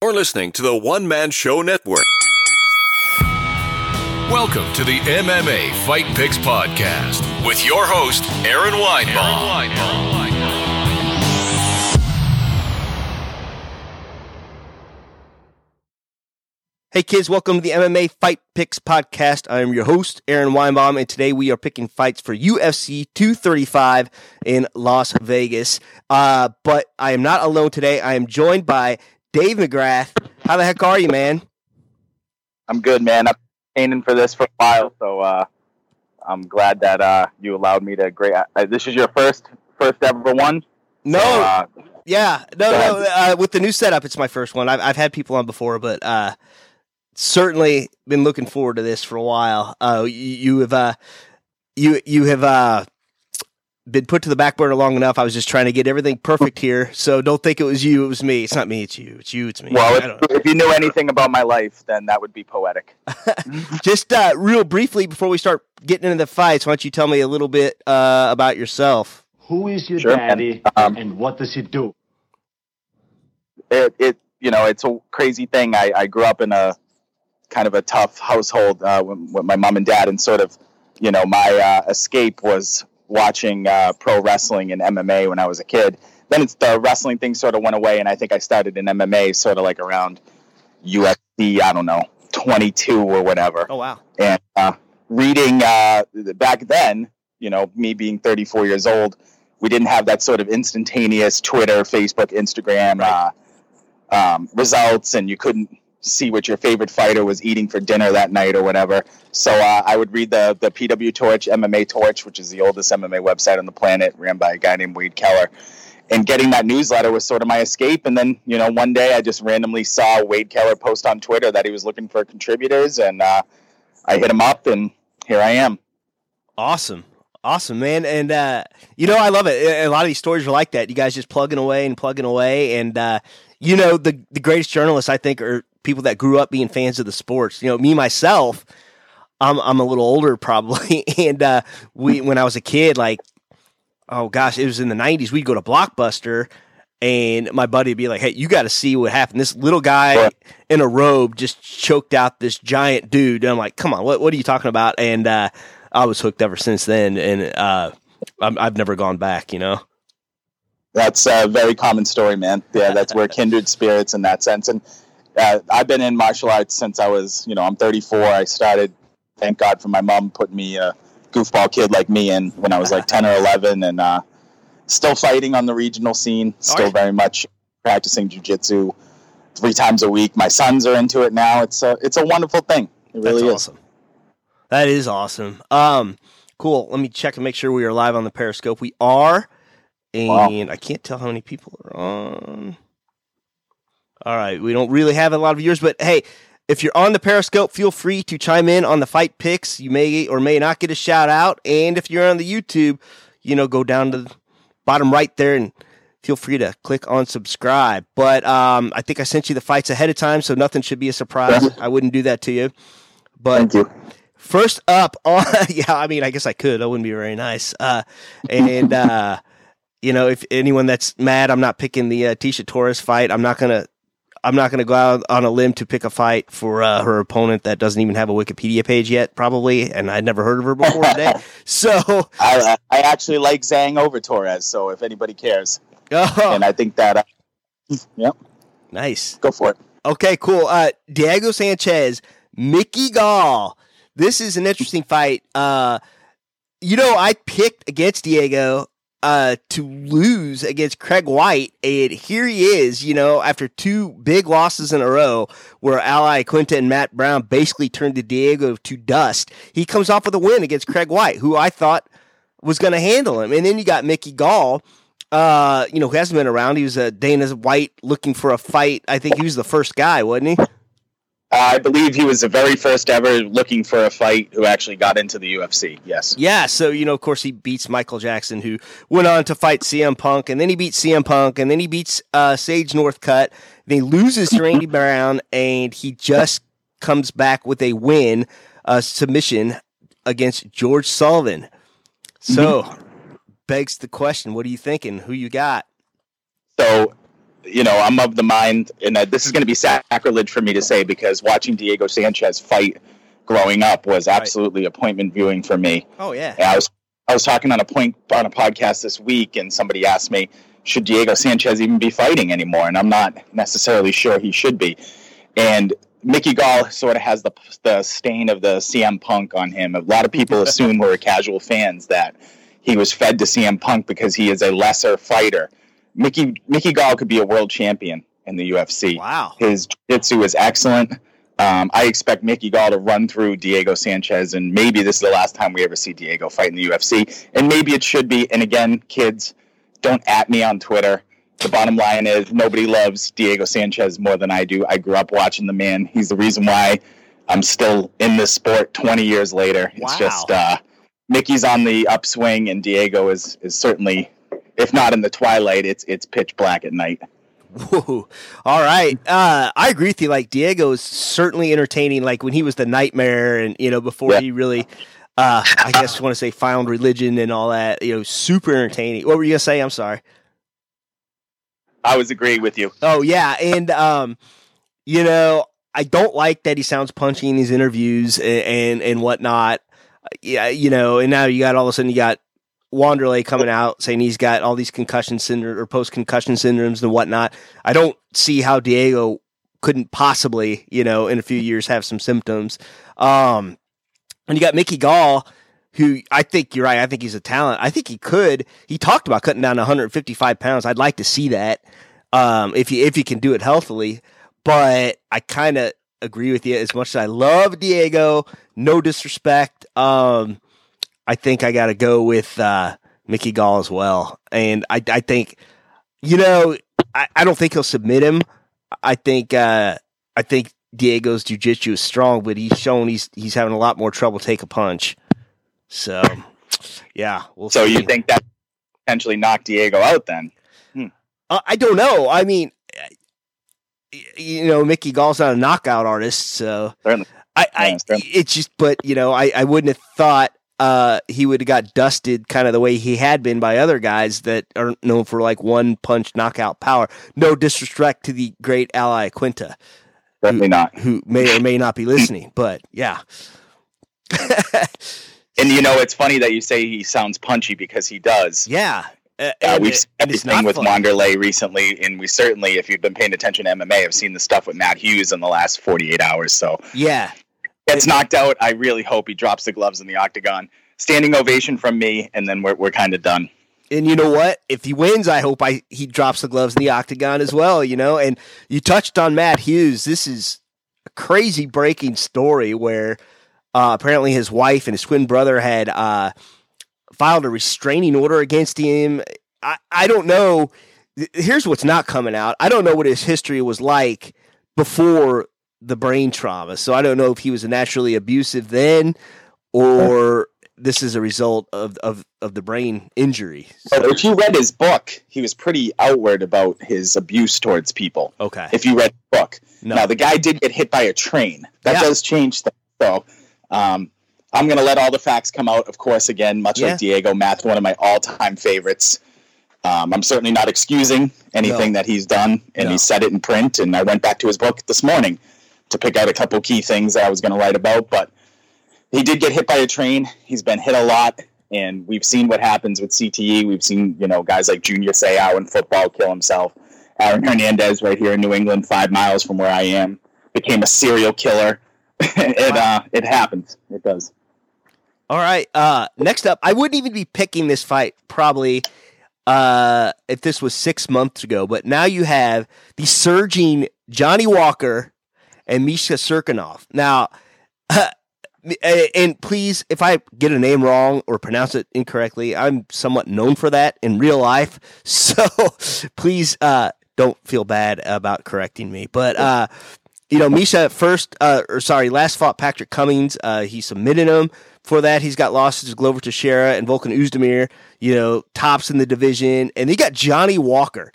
You're listening to the One Man Show Network. Welcome to the MMA Fight Picks Podcast with your host, Aaron Weinbaum. Hey kids, welcome to the MMA Fight Picks Podcast. I am your host, Aaron Weinbaum, and today we are picking fights for UFC 235 in Las Vegas. Uh, but I am not alone today. I am joined by Dave McGrath. How the heck are you, man? I'm good, man. I've been training for this for a while, so uh, I'm glad that uh, you allowed me to. Great. Uh, this is your first first ever one. No, So, uh, yeah, no, no. Uh, with the new setup, it's my first one. I've, I've had people on before, but uh, certainly been looking forward to this for a while. Uh, you, you have uh, you you have uh, been put to the back burner long enough. I was just trying to get everything perfect here, so don't think it was you. It was me. It's not me. It's you. It's you. It's me. well, I don't know. if, if you knew anything about my life, then that would be poetic. Just uh, real briefly before we start getting into the fights, why don't you tell me a little bit uh, about yourself? Who is your Sure, daddy and, um, and what does he do? It, it, you know, it's a crazy thing. I, I grew up in a kind of a tough household uh, with, with my mom and dad, and sort of, you know, my uh, escape was watching uh, pro wrestling and MMA when I was a kid. Then it's the wrestling thing sort of went away, and I think I started in MMA sort of like around UFC. I don't know, 22 or whatever. Oh wow. and uh, reading uh, back then, you know, me being 34 years old, we didn't have that sort of instantaneous Twitter, Facebook, Instagram uh, um, results, and you couldn't see what your favorite fighter was eating for dinner that night or whatever. So uh, I would read the the PW Torch, MMA Torch, which is the oldest MMA website on the planet, ran by a guy named Wade Keller. And getting that newsletter was sort of my escape. And then, you know, one day I just randomly saw Wade Keller post on Twitter that he was looking for contributors, and uh, I hit him up, and here I am. Awesome. Awesome, man. And, uh, you know, I love it. A lot of these stories are like that. You guys just plugging away and plugging away. And, uh, you know, the, the greatest journalists, I think, are people that grew up being fans of the sports. You know, me, myself, I'm, I'm a little older probably. And, uh, we, when I was a kid, like, oh gosh, it was in the 90s, we'd go to Blockbuster and my buddy would be like, hey, you got to see what happened. This little guy in a robe just choked out this giant dude. And I'm like, come on, what, what are you talking about? And, uh, I was hooked ever since then, and uh, I'm, I've never gone back. You know, That's a very common story, man. Yeah, that's we're kindred spirits in that sense. And uh, I've been in martial arts since I was, you know, I'm 34. I started, thank God for my mom putting me a goofball kid like me in when I was like 10 or 11, and uh, still fighting on the regional scene. Still right. very much practicing jujitsu three times a week. My sons are into it now. It's a it's a wonderful thing. It really that's is. awesome. That is awesome. Um, cool. Let me check and make sure we are live on the Periscope. We are, and I can't tell how many people are on. All right, we don't really have a lot of viewers, but hey, if you're on the Periscope, feel free to chime in on the fight picks. You may or may not get a shout out, and if you're on the YouTube, you know, go down to the bottom right there and feel free to click on subscribe. But um, I think I sent you the fights ahead of time, so nothing should be a surprise. I wouldn't do that to you. But Thank you. First up on yeah, I mean, I guess I could. That wouldn't be very nice. Uh, and uh, you know, if anyone that's mad, I'm not picking the uh, Tisha Torres fight. I'm not gonna. I'm not gonna go out on a limb to pick a fight for uh, her opponent that doesn't even have a Wikipedia page yet, probably, and I'd never heard of her before today. So, I, I actually like Zhang over Torres, so if anybody cares, oh, and I think that, uh, yep, nice. go for it. Okay, cool. Uh, Diego Sanchez, Mickey Gall. This is an interesting fight. Uh, you know, I picked against Diego uh, to lose against Craig White, and here he is. You know, after two big losses in a row, where Al Iaquinta and Matt Brown basically turned the Diego to dust. He comes off with a win against Craig White, who I thought was going to handle him, and then you got Mickey Gall. Uh, you know, who hasn't been around. He was a Dana White looking for a fight. I think he was the first guy, wasn't he? I believe he was the very first ever looking for a fight who actually got into the UFC. Yes. Yeah, so you know, of course, he beats Michael Jackson, who went on to fight CM Punk, and then he beats CM Punk, and then he beats uh, Sage Northcutt. Then he loses to Randy Brown, and he just comes back with a win, uh, submission against George Sullivan. So, begs the question: What are you thinking? Who you got? So you know, I'm of the mind, and this is going to be sacrilege for me to say because watching Diego Sanchez fight growing up was absolutely right. appointment viewing for me. Oh yeah. And I was I was talking on a point on a podcast this week, and somebody asked me, should Diego Sanchez even be fighting anymore? And I'm not necessarily sure he should be. And Mickey Gall sort of has the the stain of the CM Punk on him. A lot of people assume who are casual fans that he was fed to CM Punk because he is a lesser fighter. Mickey Mickey Gall could be a world champion in the UFC. Wow, his jiu-jitsu is excellent. Um, I expect Mickey Gall to run through Diego Sanchez, and maybe this is the last time we ever see Diego fight in the UFC. And maybe it should be. And again, kids, don't at me on Twitter. The bottom line is nobody loves Diego Sanchez more than I do. I grew up watching the man. He's the reason why I'm still in this sport 20 years later. It's wow. just uh, Mickey's on the upswing, and Diego is is certainly, if not in the twilight, it's it's pitch black at night. Whoa. All right. Uh, I agree with you. Like Diego is certainly entertaining. Like when he was the nightmare, and you know before yeah. he really, uh, I guess want to say found religion and all that. You know, super entertaining. What were you gonna say? I'm sorry. I was agreeing with you. Oh yeah, and um, you know, I don't like that he sounds punchy in these interviews and and, and whatnot. Yeah, you know, and now you got all of a sudden you got Wanderlei coming out saying he's got all these concussion syndrome or post concussion syndromes and whatnot. I don't see how Diego couldn't possibly, you know, in a few years have some symptoms. Um, and you got Mickey Gall, who I think you're right. I think he's a talent. I think he could. He talked about cutting down 155 pounds. I'd like to see that um, if you if you can do it healthily. But I kind of agree with you. As much as I love Diego, no disrespect. Um, I think I got to go with uh, Mickey Gall as well. And I, I think, you know, I, I don't think he'll submit him. I think uh, I think Diego's jujitsu is strong, but he's shown he's he's having a lot more trouble take a punch. So, yeah. We'll so see. you think that potentially knock Diego out then? Hmm. Uh, I don't know. I mean, you know, Mickey Gall's not a knockout artist, so certainly. I, I yeah, it's just, but you know, I, I wouldn't have thought uh, he would have got dusted kind of the way he had been by other guys that are known for like one punch knockout power. No disrespect to the great ally Iaquinta. Definitely who, not. Who may or may not be listening, but yeah. and you know, it's funny that you say he sounds punchy because he does. Yeah. Uh, uh, we've seen everything with. Wanderlei recently, and we certainly, if you've been paying attention to MMA, have seen the stuff with Matt Hughes in the last 48 hours. So yeah, gets knocked out. I really hope he drops the gloves in the octagon. Standing ovation from me, and then we're we're kind of done. And you know what? If he wins, I hope I he drops the gloves in the octagon as well. You know, and you touched on Matt Hughes. This is a crazy breaking story where uh, apparently his wife and his twin brother had. Uh, filed a restraining order against him. I, I don't know. Here's what's not coming out. I don't know what his history was like before the brain trauma. So I don't know if he was naturally abusive then or this is a result of, of, of the brain injury. So. But if you read his book, he was pretty outward about his abuse towards people. Okay. If you read the book. No. Now, the guy did get hit by a train. That yeah. does change things. So, um, I'm going to let all the facts come out, of course, again, much yeah. like Diego Math, one of my all time favorites. Um, I'm certainly not excusing anything no. that he's done, and no. he said it in print. And I went back to his book this morning to pick out a couple key things that I was going to write about. But he did get hit by a train. He's been hit a lot, and we've seen what happens with CTE. We've seen you know guys like Junior Seau in football kill himself. Aaron Hernandez, right here in New England, five miles from where I am, became a serial killer. it wow. uh, it happens. It does. All right. Uh, next up, I wouldn't even be picking this fight probably uh, if this was six months ago, but now you have the surging Johnny Walker and Misha Cirkunov. Now, uh, and please, if I get a name wrong or pronounce it incorrectly, I'm somewhat known for that in real life. So please uh, don't feel bad about correcting me. But uh, you know, Misha first, uh, or sorry, last fought Patrick Cummings. Uh, he submitted him. For that, he's got losses to Glover Teixeira and Volkan Ozdemir, you know, tops in the division. And he got Johnny Walker.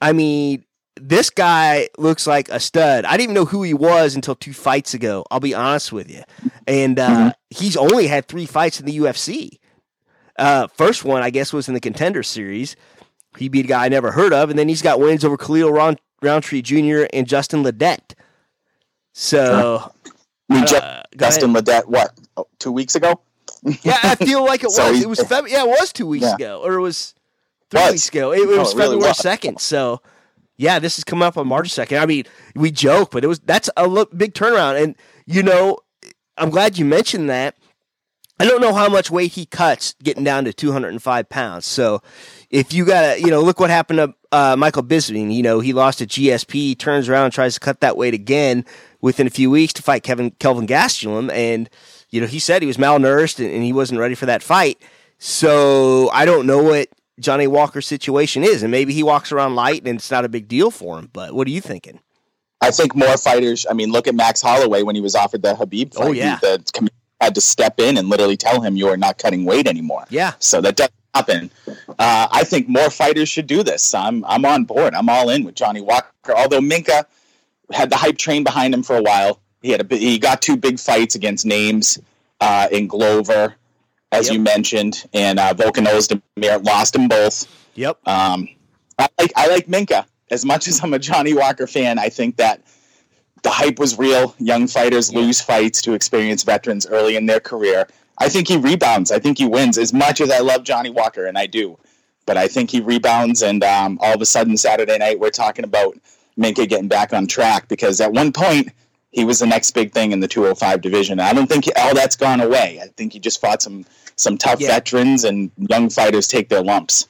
I mean, this guy looks like a stud. I didn't even know who he was until two fights ago. I'll be honest with you. And uh, mm-hmm. he's only had three fights in the UFC. Uh, first one, I guess, was in the contender series. He beat a guy I never heard of, and then he's got wins over Khalil Round- Rountree Jr. and Justin Ledet. So, We uh, Justin. Ledet, what, oh, two weeks ago? yeah, I feel like it was. So it was Feb- yeah, it was two weeks Yeah. ago, or it was three Was. weeks ago. It, it No, was it February second. So, yeah, this is coming up on March second. I mean, we joke, but it was that's a big turnaround, and you know, I'm glad you mentioned that. I don't know how much weight he cuts getting down to 205 pounds. So if you got to, you know, look what happened to uh, Michael Bisping. You know, he lost to GSP, turns around, tries to cut that weight again within a few weeks to fight Kevin Kelvin Gastelum, and you know he said he was malnourished and, and he wasn't ready for that fight. So I don't know what Johnny Walker's situation is, and maybe he walks around light and it's not a big deal for him. But what are you thinking? I think more fighters. I mean, look at Max Holloway when he was offered the Khabib fight. Oh, yeah. He- the had to step in and literally tell him you are not cutting weight anymore. Yeah, So that doesn't happen. Uh, I think more fighters should do this. I'm I'm on board. I'm all in with Johnny Walker. Although Minka had the hype train behind him for a while. He had a he got two big fights against names uh, in Glover, as Yep. you mentioned, and uh, Volkan Ozdemir lost them both. yep, Um, I like I like Minka as much as I'm a Johnny Walker fan. I think that the hype was real. Young fighters lose fights to experienced veterans early in their career. I think he rebounds. I think he wins. As much as I love Johnny Walker, and I do, but I think he rebounds. And um, all of a sudden, Saturday night, we're talking about Minka getting back on track because at one point he was the next big thing in the 205 division. I don't think all that's gone away. I think he just fought some some tough Yeah. veterans and young fighters take their lumps.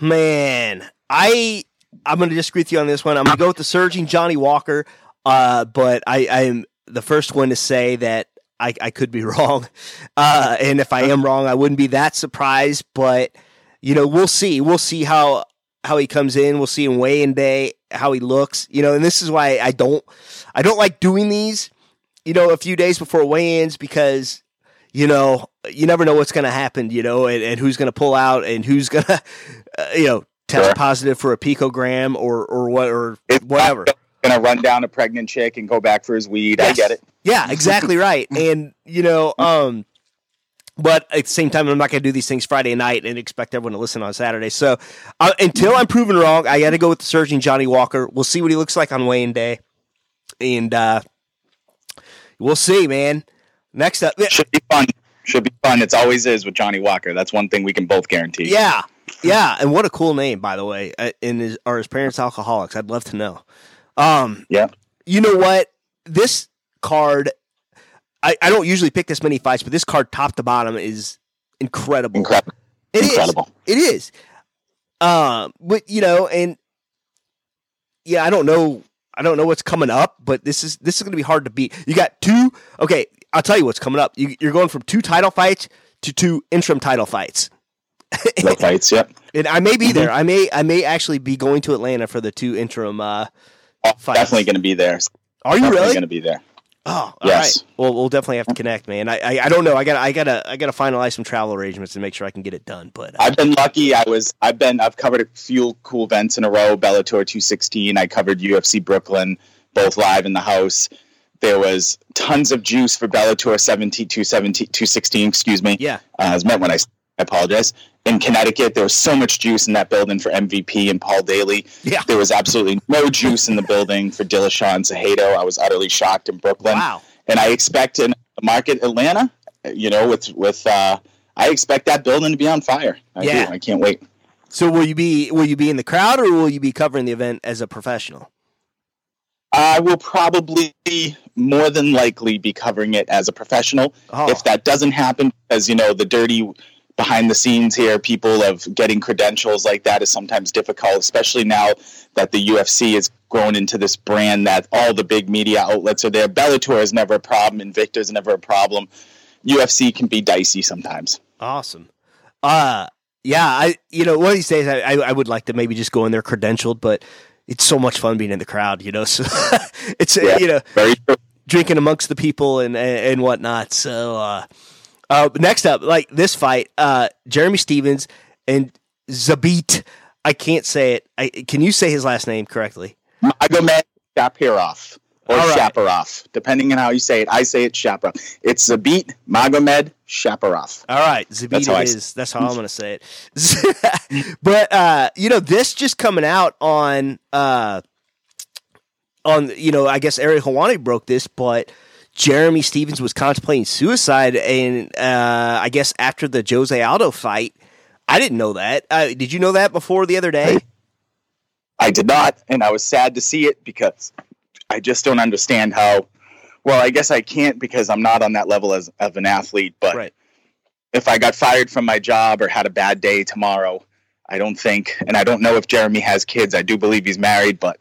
Man, I I'm going to disagree with you on this one. I'm going to go with the surging Johnny Walker, uh, but I I'm the first one to say that I, I could be wrong, uh, and if I am wrong, I wouldn't be that surprised. But you know, we'll see. We'll see how how he comes in. We'll see in weigh-in day how he looks. You know, and this is why I don't I don't like doing these. You know, a few days before weigh-ins because you know you never know what's going to happen. You know, and, and who's going to pull out and who's going to uh, you know test Sure. positive for a picogram or or what or It's whatever. Gonna run down a pregnant chick and go back for his weed. I get it. Yeah, exactly right. And you know, um, but at the same time, I'm not going to do these things Friday night and expect everyone to listen on Saturday. So uh, until I'm proven wrong, I got to go with the surgeon Johnny Walker. We'll see what he looks like on weighing day, and uh, we'll see, man. Next up, yeah, Should be fun. Should be fun. It's always is with Johnny Walker. That's one thing we can both guarantee. yeah, yeah, and what a cool name, by the way. Uh, And his, are his parents alcoholics? I'd love to know. Um, Yeah. you know what? This card, I, I don't usually pick this many fights, but this card, top to bottom, is incredible. Incredible. It is. It is. Um, but you know, and yeah, I don't know. I don't know what's coming up, but this is this is going to be hard to beat. You got two. Okay, I'll tell you what's coming up. You, you're going from two title fights to two interim title fights, No fights. Yep. and I may be there. I may I may actually be going to Atlanta for the two interim. Uh, Oh, Fights. definitely going to be there. are you definitely really? going to be there. Oh, all Yes. right. Well, we'll definitely have to connect, man. I, I I don't know. I got I got to I got to finalize some travel arrangements and make sure I can get it done. But uh, I've been lucky. I was. I've been. I've covered a few cool events in a row. Bellator 216. I covered UFC Brooklyn, both live in the house. There was tons of juice for Bellator 17, 217, 216. Excuse me. yeah, Uh, was meant when I apologize. In Connecticut, there was so much juice in that building for MVP and Paul Daley. yeah. There was absolutely no juice in the building for Dillashaw and Cejudo. I was utterly shocked in Brooklyn, Wow. and I expect in market Atlanta, you know, with with uh, I expect that building to be on fire. I Yeah. do. I can't wait. So will you be will you be in the crowd or will you be covering the event as a professional? I will probably more than likely be covering it as a professional. Oh, If that doesn't happen, as you know, the dirty behind the scenes here, people of getting credentials like that is sometimes difficult, especially now that the UFC has grown into this brand that all the big media outlets are there. Bellator is never a problem, Invicta is never a problem. UFC can be dicey sometimes. awesome. Uh yeah, I you know one of these days I, I I would like to maybe just go in there credentialed, but it's so much fun being in the crowd, you know. So it's Yeah. you know Very drinking amongst the people and and, and whatnot. So uh, uh, next up, like this fight, uh, Jeremy Stephens and Zabit. I can't say it. I, can you say his last name correctly? I go Magomed Shapirov. Or right. Shaparov, depending on how you say it. I say it's Shaparov. It's Zabit Magomed Shaparov. All right, Zabit That's how is. That's how I'm going to say it. but uh, you know, this just coming out on uh, on you know, I guess Ariel Helwani broke this, but Jeremy Stephens was contemplating suicide, and uh, I guess after the Jose Aldo fight, I didn't know that. Uh, did you know that before the other day? I did not, and I was sad to see it because I just don't understand how. Well, I guess I can't because I'm not on that level as of an athlete. But Right. if I got fired from my job or had a bad day tomorrow, I don't think, and I don't know if Jeremy has kids. I do believe he's married, but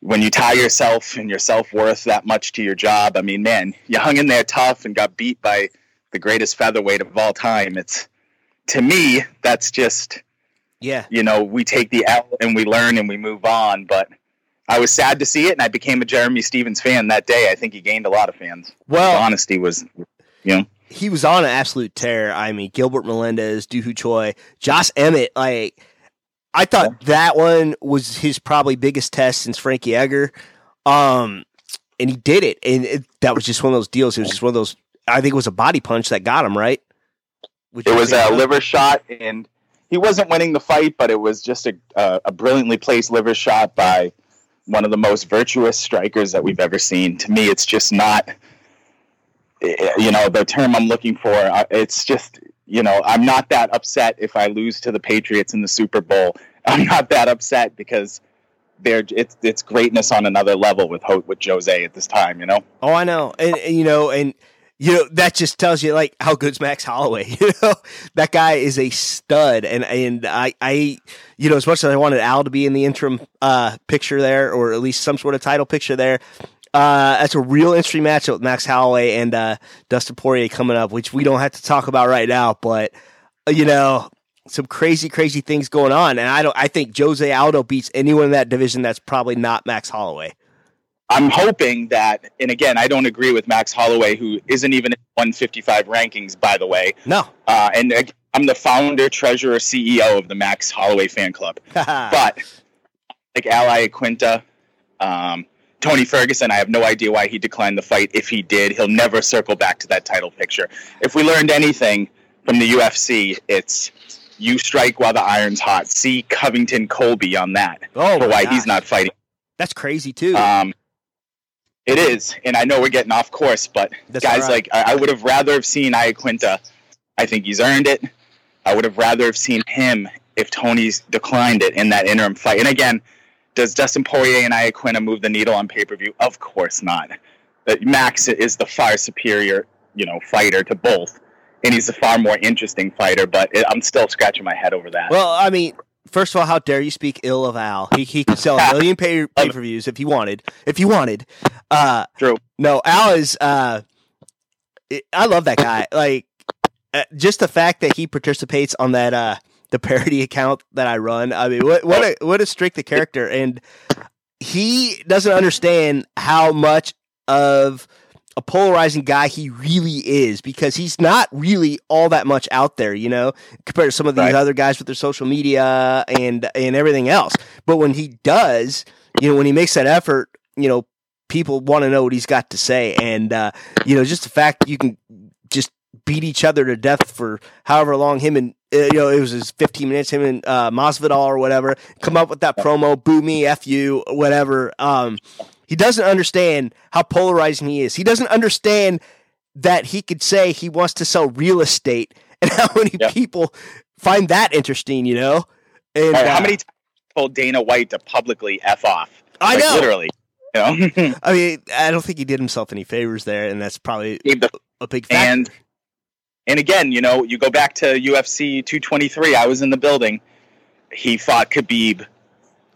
when you tie yourself and your self worth that much to your job, I mean, man, you hung in there tough and got beat by the greatest featherweight of all time. It's to me, that's just Yeah, you know, we take the L and we learn and we move on. But I was sad to see it, and I became a Jeremy Stephens fan that day. I think he gained a lot of fans. well, His honesty was, you know, he was on an absolute tear. I mean, Gilbert Melendez, Doo Ho Choi, Josh Emmett. Like, I thought that one was his probably biggest test since Frankie Edgar. Um, and he did it, and it, that was just one of those deals. It was just one of those. I think it was a body punch that got him right. Would it was a liver shot, and he wasn't winning the fight, but it was just a, a, a brilliantly placed liver shot by one of the most virtuous strikers that we've ever seen. To me, it's just not, eh, you know, the term I'm looking for. uh, It's just, you know, I'm not that upset if I lose to the Patriots in the Super Bowl. I'm not that upset because they're it's it's greatness on another level with with Jose at this time. You know, Oh, I know, and, and you know, and you know that just tells you like how good's Max Holloway. You know, that guy is a stud, and and I I you know as much as I wanted Al to be in the interim uh, picture there, or at least some sort of title picture there. Uh, that's a real interesting matchup with Max Holloway and uh, Dustin Poirier coming up, which we don't have to talk about right now. But uh, you know, some crazy, crazy things going on, and I don't. I think Jose Aldo beats anyone in that division. That's probably not Max Holloway. I'm hoping that, and again, I don't agree with Max Holloway, who isn't even in 155 rankings, by the way. No, Uh, and uh, I'm the founder, treasurer, CEO of the Max Holloway fan club. But like Al Iaquinta, um, Tony Ferguson, I have no idea why he declined the fight. If he did, he'll never circle back to that title picture. If we learned anything from the UFC, it's you strike while the iron's hot. See Covington Colby on that oh, for why he's not fighting. That's crazy too. Um, it is, and I know we're getting off course, but That's guys, right. like I, I would have rather have seen Iaquinta. I think he's earned it. I would have rather have seen him if Tony's declined it in that interim fight. And again, does Dustin Poirier and Iaquinta move the needle on pay per view? Of course not. Max is the far superior, you know, fighter to both, and he's a far more interesting fighter. But it, I'm still scratching my head over that. Well, I mean, first of all, how dare you speak ill of Al? He he could sell a million pay pay per views if he wanted. If he wanted, uh, True. No, Al is. Uh, it- I love that guy. Like, uh, just the fact that he participates on that uh the parody account that I run. I mean, what what a what a the character, and he doesn't understand how much of a polarizing guy he really is because he's not really all that much out there, you know, compared to some of these Right. other guys with their social media and and everything else. But when he does, you know, when he makes that effort, you know, people want to know what he's got to say, and uh, you know, just the fact you can just beat each other to death for however long him and uh, you know it was his 15 minutes him and uh, Masvidal or whatever come up with that promo boo me f you whatever um he doesn't understand how polarizing he is he doesn't understand that he could say he wants to sell real estate and how many people find that interesting you know and right, uh, how many times told Dana White to publicly f off? I Like, know literally. You know, I mean I don't think he did himself any favors there and that's probably the a big factor. and and again, you know, you go back to UFC 223. I was in the building. He fought Khabib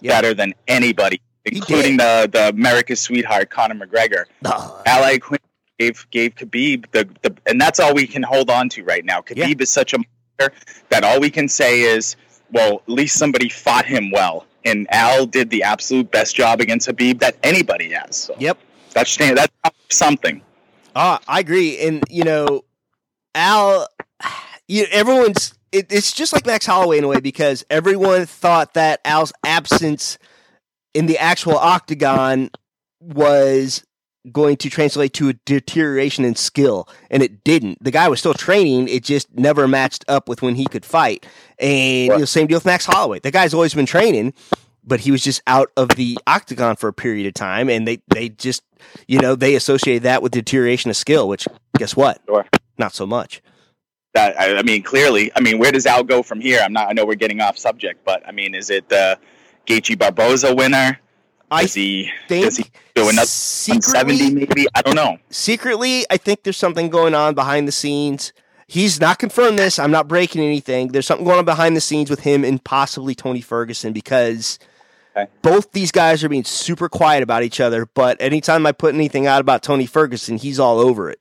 Yeah. better than anybody, including the the America's sweetheart Conor McGregor. Ugh. Al Iaquinta gave gave Khabib the, the and that's all we can hold on to right now. Khabib Yeah. is such a monster that all we can say is, well, at least somebody fought him well. And Al did the absolute best job against Khabib that anybody has. So yep that's that's something. Ah, I agree. And you know, Al, you everyone's it, it's just like Max Holloway in a way because everyone thought that Al's absence in the actual octagon was going to translate to a deterioration in skill, and it didn't. The guy was still training; it just never matched up with when he could fight. And you know, same deal with Max Holloway. The guy's always been training, but he was just out of the octagon for a period of time, and they they just you know they associated that with deterioration of skill. Which guess what? Sure. Not so much. That I, I mean, clearly, I mean, where does Al go from here? I'm not. I know we're getting off subject, but I mean, is it the Gaethje Barboza winner? I Is he? think Does he do another secretly, 170 maybe? I don't know. secretly, I think there's something going on behind the scenes. He's not confirmed this. I'm not breaking anything. There's something going on behind the scenes with him and possibly Tony Ferguson because Okay. both these guys are being super quiet about each other. But anytime I put anything out about Tony Ferguson, he's all over it.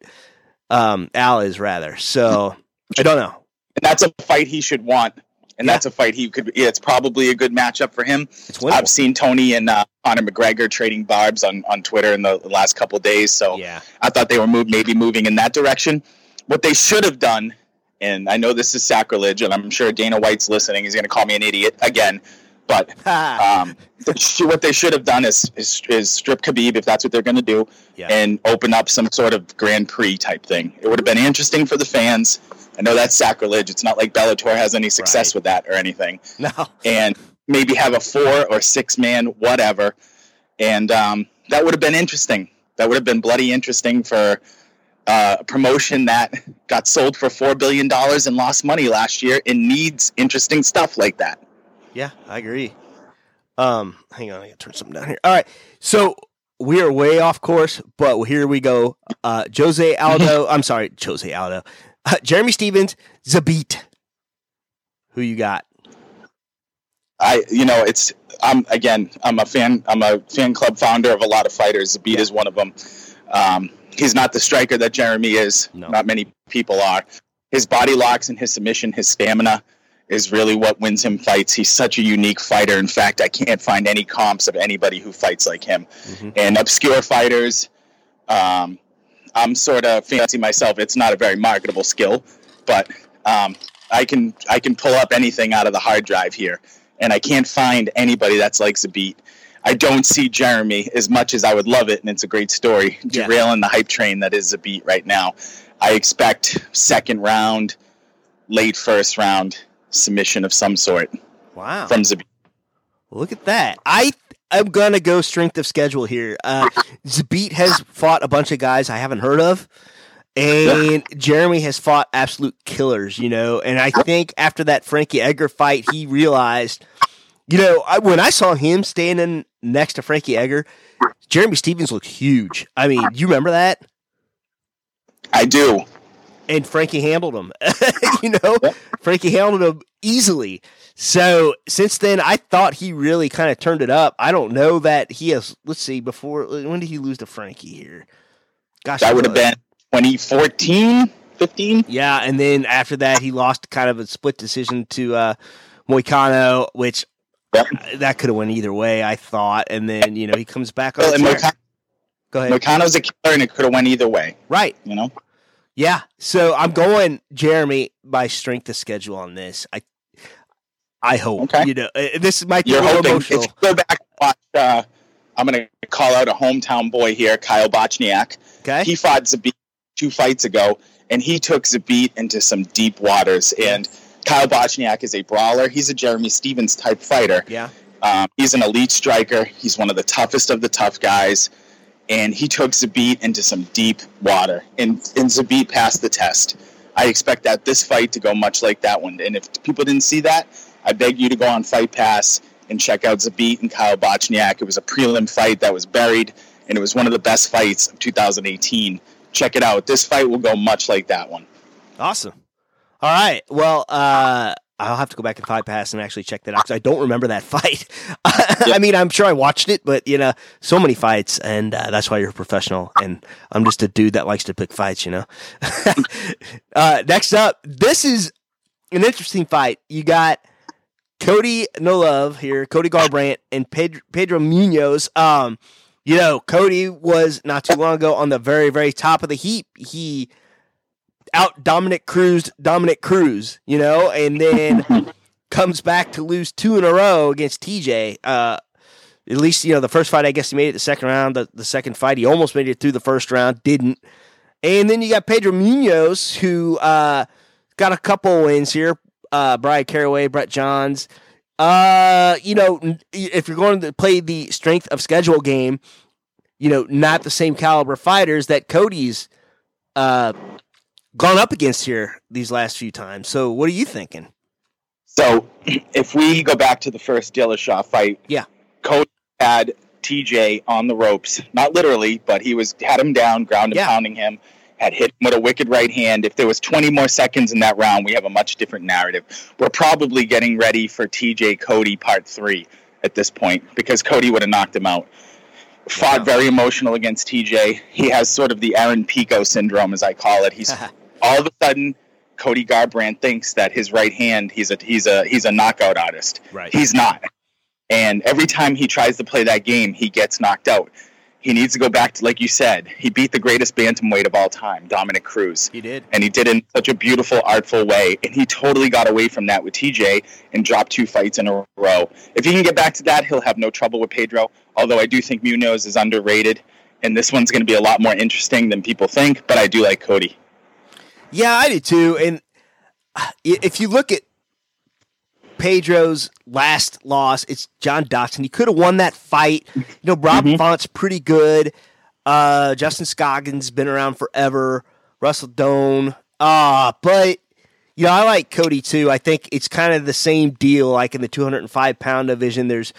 Um, Al is rather. So I don't know. And that's a fight he should want. And Yeah. that's a fight he could. It's probably a good matchup for him. I've seen Tony and uh, Conor McGregor trading barbs on, on Twitter in the last couple days, so yeah. I thought they were move, maybe moving in that direction. What they should have done, and I know this is sacrilege, and I'm sure Dana White's listening. He's going to call me an idiot again, but um, what they should have done is, is is strip Khabib if that's what they're going to do, Yeah. and open up some sort of Grand Prix type thing. It would have been interesting for the fans. I know that's sacrilege. It's not like Bellator has any success Right. with that or anything no. and maybe have a four or six man whatever and um, that would have been interesting that would have been bloody interesting for uh, a promotion that got sold for four billion dollars and lost money last year and needs interesting stuff like that Yeah, I agree. Um, hang on, I gotta turn something down here. All right, so we are way off course, but here we go. Uh, Jose Aldo, I'm sorry, Jose Aldo, uh, Jeremy Stephens, Zabit. Who you got? i you know it's i'm again i'm a fan i'm a fan club founder of a lot of fighters Zabit is one of them um, he's not the striker that jeremy is No. not many people are his body locks and his submission his stamina is really what wins him fights he's such a unique fighter in fact i can't find any comps of anybody who fights like him Mhm. and obscure fighters um, i'm sort of fancy myself it's not a very marketable skill but um, i can i can pull up anything out of the hard drive here and I can't find anybody that's like Zabit. I don't see Jeremy as much as I would love it, and it's a great story. Yeah. Derailing the hype train that is Zabit right now. I expect second round, late first round submission of some sort Wow, from Zabit. look at that. I I'm gonna go strength of schedule here. Uh, Zabit has fought a bunch of guys I haven't heard of. And Jeremy has fought absolute killers, you know. And I think after that Frankie Edgar fight, he realized, you know, I, when I saw him standing next to Frankie Edgar, Jeremy Stephens looked huge. I mean, you remember that? I do. And Frankie handled him. you know, Yep. Frankie handled him easily. So since then, I thought he really kind of turned it up. I don't know that he has. Let's see. Before when did he lose to Frankie here? Gosh, That would have been 2014, 15. Yeah, and then after that, he lost kind of a split decision to uh, Moicano, which Yep. that could have went either way. I thought, and then you know he comes back on. Well. Moicano, Go ahead. Moicano's a killer, and it could have went either way. Right. You know. Yeah. So I'm going Jeremy by strength of schedule on this. I I hope. Okay. You know, uh, this might be You're hoping emotional. if go back and watch. Uh, I'm going to call out a hometown boy here, Kyle Bochniak. Okay. He fought Zabit two fights ago, and he took Zabit into some deep waters. And Kyle Bochniak is a brawler. He's a Jeremy Stephens type fighter. yeah. Um, he's an elite striker. He's one of the toughest of the tough guys. And he took Zabit into some deep water. And, and Zabit passed the test. I expect that this fight to go much like that one. And if people didn't see that, I beg you to go on Fight Pass and check out Zabit and Kyle Bochniak. It was a prelim fight that was buried, and it was one of the best fights of 2018. Check it out. This fight will go much like that one. Awesome. All right. Well, uh, I'll have to go back and fight pass and actually check that out because I don't remember that fight. I mean, I'm sure I watched it, but you know, so many fights, and uh, that's why you're a professional. And I'm just a dude that likes to pick fights. You know. uh, next up, this is an interesting fight. You got Cody No Love here, Cody Garbrandt, and Pedro, Pedro Munhoz. Um, you know, Cody was not too long ago on the very, very top of the heap. He out Dominick Cruz, Dominick Cruz, you know, and then comes back to lose two in a row against TJ. Uh, At least you know the first fight. I guess he made it the second round. The, the second fight, he almost made it through the first round, didn't. And then you got Pedro Munhoz, who uh, got a couple wins here. Uh, Bryan Caraway, Brett Johns. Uh, you know, if you're going to play the strength of schedule game, you know, not the same caliber fighters that Cody's uh, gone up against here these last few times. So, what are you thinking? So, if we go back to the first Dillashaw fight, yeah, Cody had TJ on the ropes, not literally, but he was had him down, ground and yeah. pounding him, had hit him with a wicked right hand. If there was 20 more seconds in that round, we have a much different narrative. We're probably getting ready for TJ Cody part three at this point because Cody would have knocked him out. Fought very emotional against TJ. He has sort of the Aaron Pico syndrome, as I call it. He's all of a sudden Cody Garbrandt thinks that his right hand he's a he's a he's a knockout artist. Right. He's not. And every time he tries to play that game, he gets knocked out. He needs to go back to like you said. He beat the greatest bantamweight of all time, Dominick Cruz. He did, and he did it in such a beautiful, artful way. And he totally got away from that with TJ and dropped two fights in a row. If he can get back to that, he'll have no trouble with Pedro. Although I do think Munhoz is underrated, and this one's going to be a lot more interesting than people think. But I do like Cody. Yeah, I do too. And if you look at Pedro's last loss, it's John Dodson. He could have won that fight. You know, Rob mm-hmm. Font's pretty good. Uh, Justin Scoggins been around forever. Russell Doane. Ah, uh, but you know, I like Cody too. I think it's kind of the same deal. Like in the 205 pound division, there's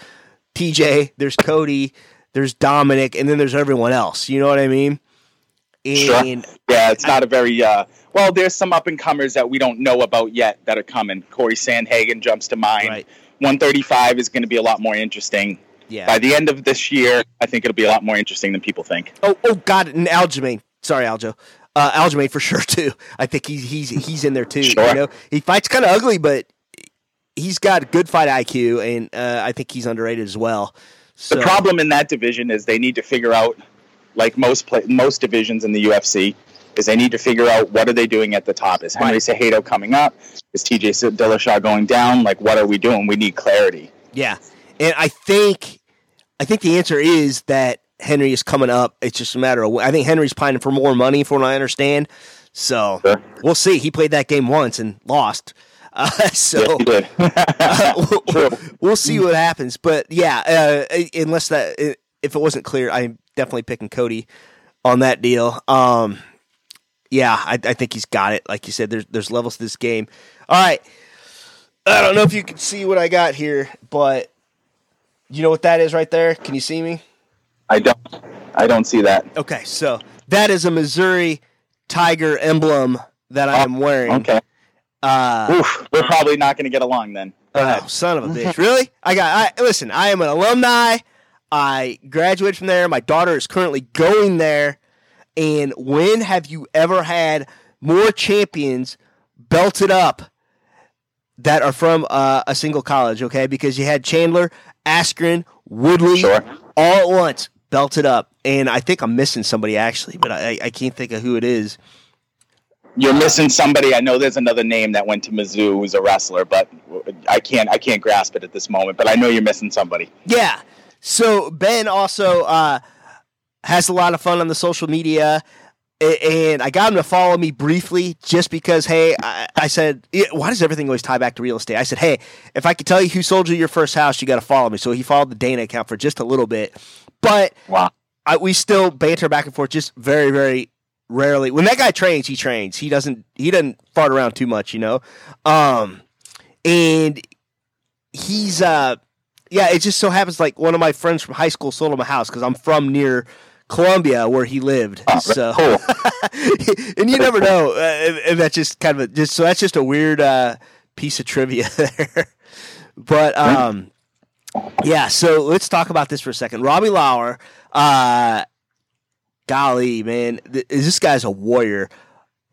TJ, there's Cody, there's Dominick, and then there's everyone else. You know what I mean? And sure. Yeah, it's not a very uh, well. There's some up and comers that we don't know about yet that are coming. Cory Sandhagen jumps to mind. Right. 135 is going to be a lot more interesting. Yeah. By the end of this year, I think it'll be a lot more interesting than people think. Oh, oh, God, and Aljamain. Sorry, Aljo. Uh, Aljamain for sure too. I think he's he's he's in there too. Sure. You know, he fights kind of ugly, but he's got good fight IQ, and uh, I think he's underrated as well. So. The problem in that division is they need to figure out like most play, most divisions in the UFC, is they need to figure out what are they doing at the top. Is Henry right. Cejudo coming up? Is TJ Dillashaw going down? Like, what are we doing? We need clarity. Yeah, and I think I think the answer is that Henry is coming up. It's just a matter of I think Henry's pining for more money, from what I understand. So sure. we'll see. He played that game once and lost. Uh, so yes, uh, we'll, we'll, see what happens. But yeah, uh, unless that if it wasn't clear, I'm definitely picking Cody on that deal. Um, yeah, I, I, think he's got it. Like you said, there's there's levels to this game. All right, I don't know if you can see what I got here, but you know what that is right there? Can you see me? I don't. I don't see that. Okay, so that is a Missouri Tiger emblem that I am wearing. Okay. Uh, Oof, we're probably not going to get along then. Oh, son of a bitch! really? I got. I listen. I am an alumni. I graduated from there. My daughter is currently going there. And when have you ever had more champions belted up that are from uh, a single college? Okay, because you had Chandler, Askren, Woodley, sure. all at once belted up. And I think I'm missing somebody actually, but I, I can't think of who it is. You're missing somebody. I know there's another name that went to Mizzou who's a wrestler, but I can't I can't grasp it at this moment. But I know you're missing somebody. Yeah, so Ben also uh, has a lot of fun on the social media. And I got him to follow me briefly just because, hey, I, I said, why does everything always tie back to real estate? I said, hey, if I could tell you who sold you your first house, you got to follow me. So he followed the Dana account for just a little bit. But wow. I, we still banter back and forth just very, very rarely. When that guy trains, he trains. He doesn't he doesn't fart around too much, you know. Um, and he's uh yeah, it just so happens like one of my friends from high school sold him a house because I'm from near Columbia where he lived. Oh, so, cool. and you never know, uh, and that's just kind of a, just so that's just a weird uh, piece of trivia there. but um, yeah, so let's talk about this for a second. Robbie Lawler, uh, golly man, th- this guy's a warrior.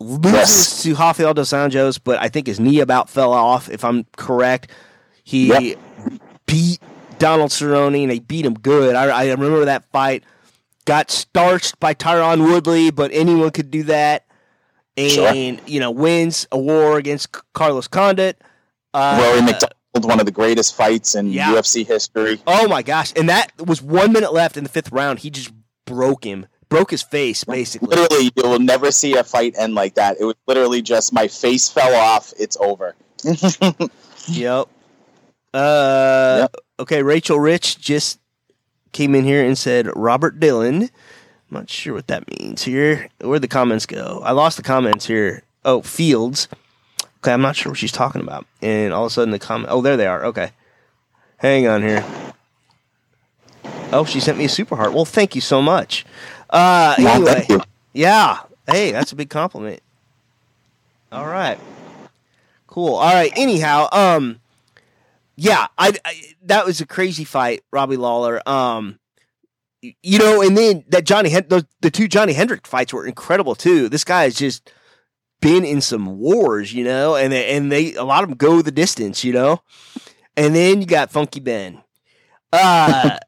Loses yes. to Rafael dos Anjos, but I think his knee about fell off. If I'm correct, he. Yep beat Donald Cerrone and they beat him good. I, I remember that fight. Got starched by Tyron Woodley, but anyone could do that. And, sure. you know, wins a war against Carlos Condit. Uh, Rory MacDonald one of the greatest fights in Yeah. UFC history. Oh my gosh! And that was one minute left in the fifth round. He just broke him, broke his face, basically. Literally, you will never see a fight end like that. It was literally just my face fell off. It's over. Yep. Uh, okay. Rachel Rich just came in here and said Robert Dylan. I'm not sure what that means here. Where'd the comments go? I lost the comments here. Oh, Fields. Okay, I'm not sure what she's talking about. And all of a sudden the comment. Oh, there they are. Okay. Hang on here. Oh, she sent me a super heart. Well, thank you so much. Uh, anyway, yeah. Hey, that's a big compliment. All right. Cool. All right. Anyhow, um, yeah, I, I that was a crazy fight, Robbie Lawler. Um, you know, and then that Johnny Hen- those, the two Johnny Hendrick fights were incredible too. This guy has just been in some wars, you know, and they, and they a lot of them go the distance, you know. And then you got Funky Ben. Uh,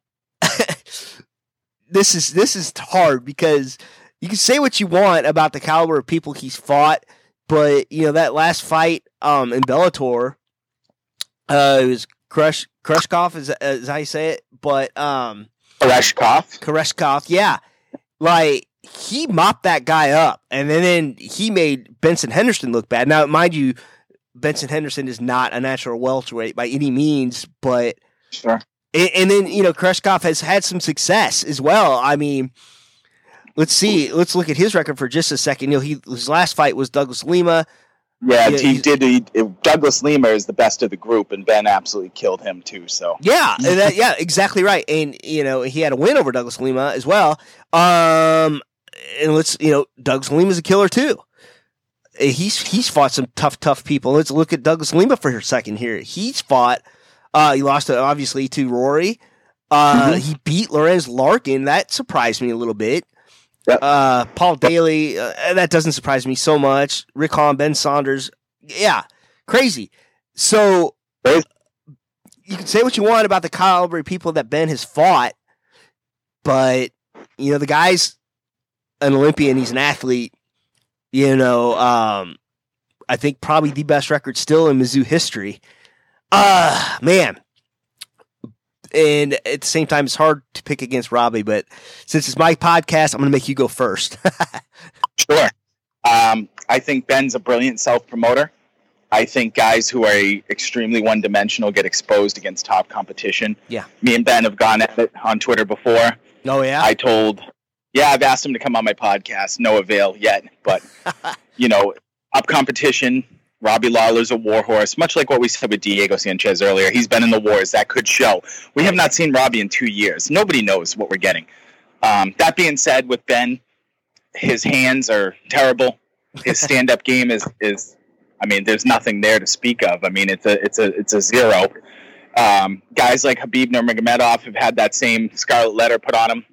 this is this is hard because you can say what you want about the caliber of people he's fought, but you know that last fight um in Bellator, uh, it was Crush Krushkov is, how you say it, but um Koreshkov. Koreshkov, yeah, like he mopped that guy up, and then, then he made Benson Henderson look bad. Now, mind you, Benson Henderson is not a natural welterweight by any means, but Sure. and, and then you know Kreshkov has had some success as well. I mean, let's see, let's look at his record for just a second. You know, he his last fight was Douglas Lima. Yeah, Yeah, he did. He, Douglas Lima is the best of the group, and Ben absolutely killed him too. So Yeah, that, yeah, exactly right. And you know, he had a win over Douglas Lima as well. Um, and let's you know, Douglas Lima's a killer too. He's he's fought some tough, tough people. Let's look at Douglas Lima for a second here. He's fought. Uh, he lost obviously to Rory. Uh, Mhm. he beat Lorenz Larkin. That surprised me a little bit. Yep. Uh, Paul Daley. Uh, that doesn't surprise me so much. Rick Hawn, Ben Saunders. Yeah, crazy. So you can say what you want about the caliber of people that Ben has fought, but you know the guy's an Olympian. He's an athlete. You know, um, I think probably the best record still in Mizzou history. Uh man. And at the same time, it's hard to pick against Robbie, but since it's my podcast, I'm going to make you go first. Sure. Um, I think Ben's a brilliant self promoter. I think guys who are extremely one dimensional get exposed against top competition. Yeah. Me and Ben have gone at it on Twitter before. oh yeah, I told, yeah, I've asked him to come on my podcast. No avail yet. But, you know, up competition, Robbie Lawler's a warhorse, much like what we said with Diego Sanchez earlier. He's been in the wars. That could show. We have not seen Robbie in two years. Nobody knows what we're getting. Um, that being said, with Ben, his hands are terrible. His stand-up game is is, I mean, there's nothing there to speak of. I mean, it's a it's a it's a zero. Um, guys like Khabib Nurmagomedov have had that same scarlet letter put on him.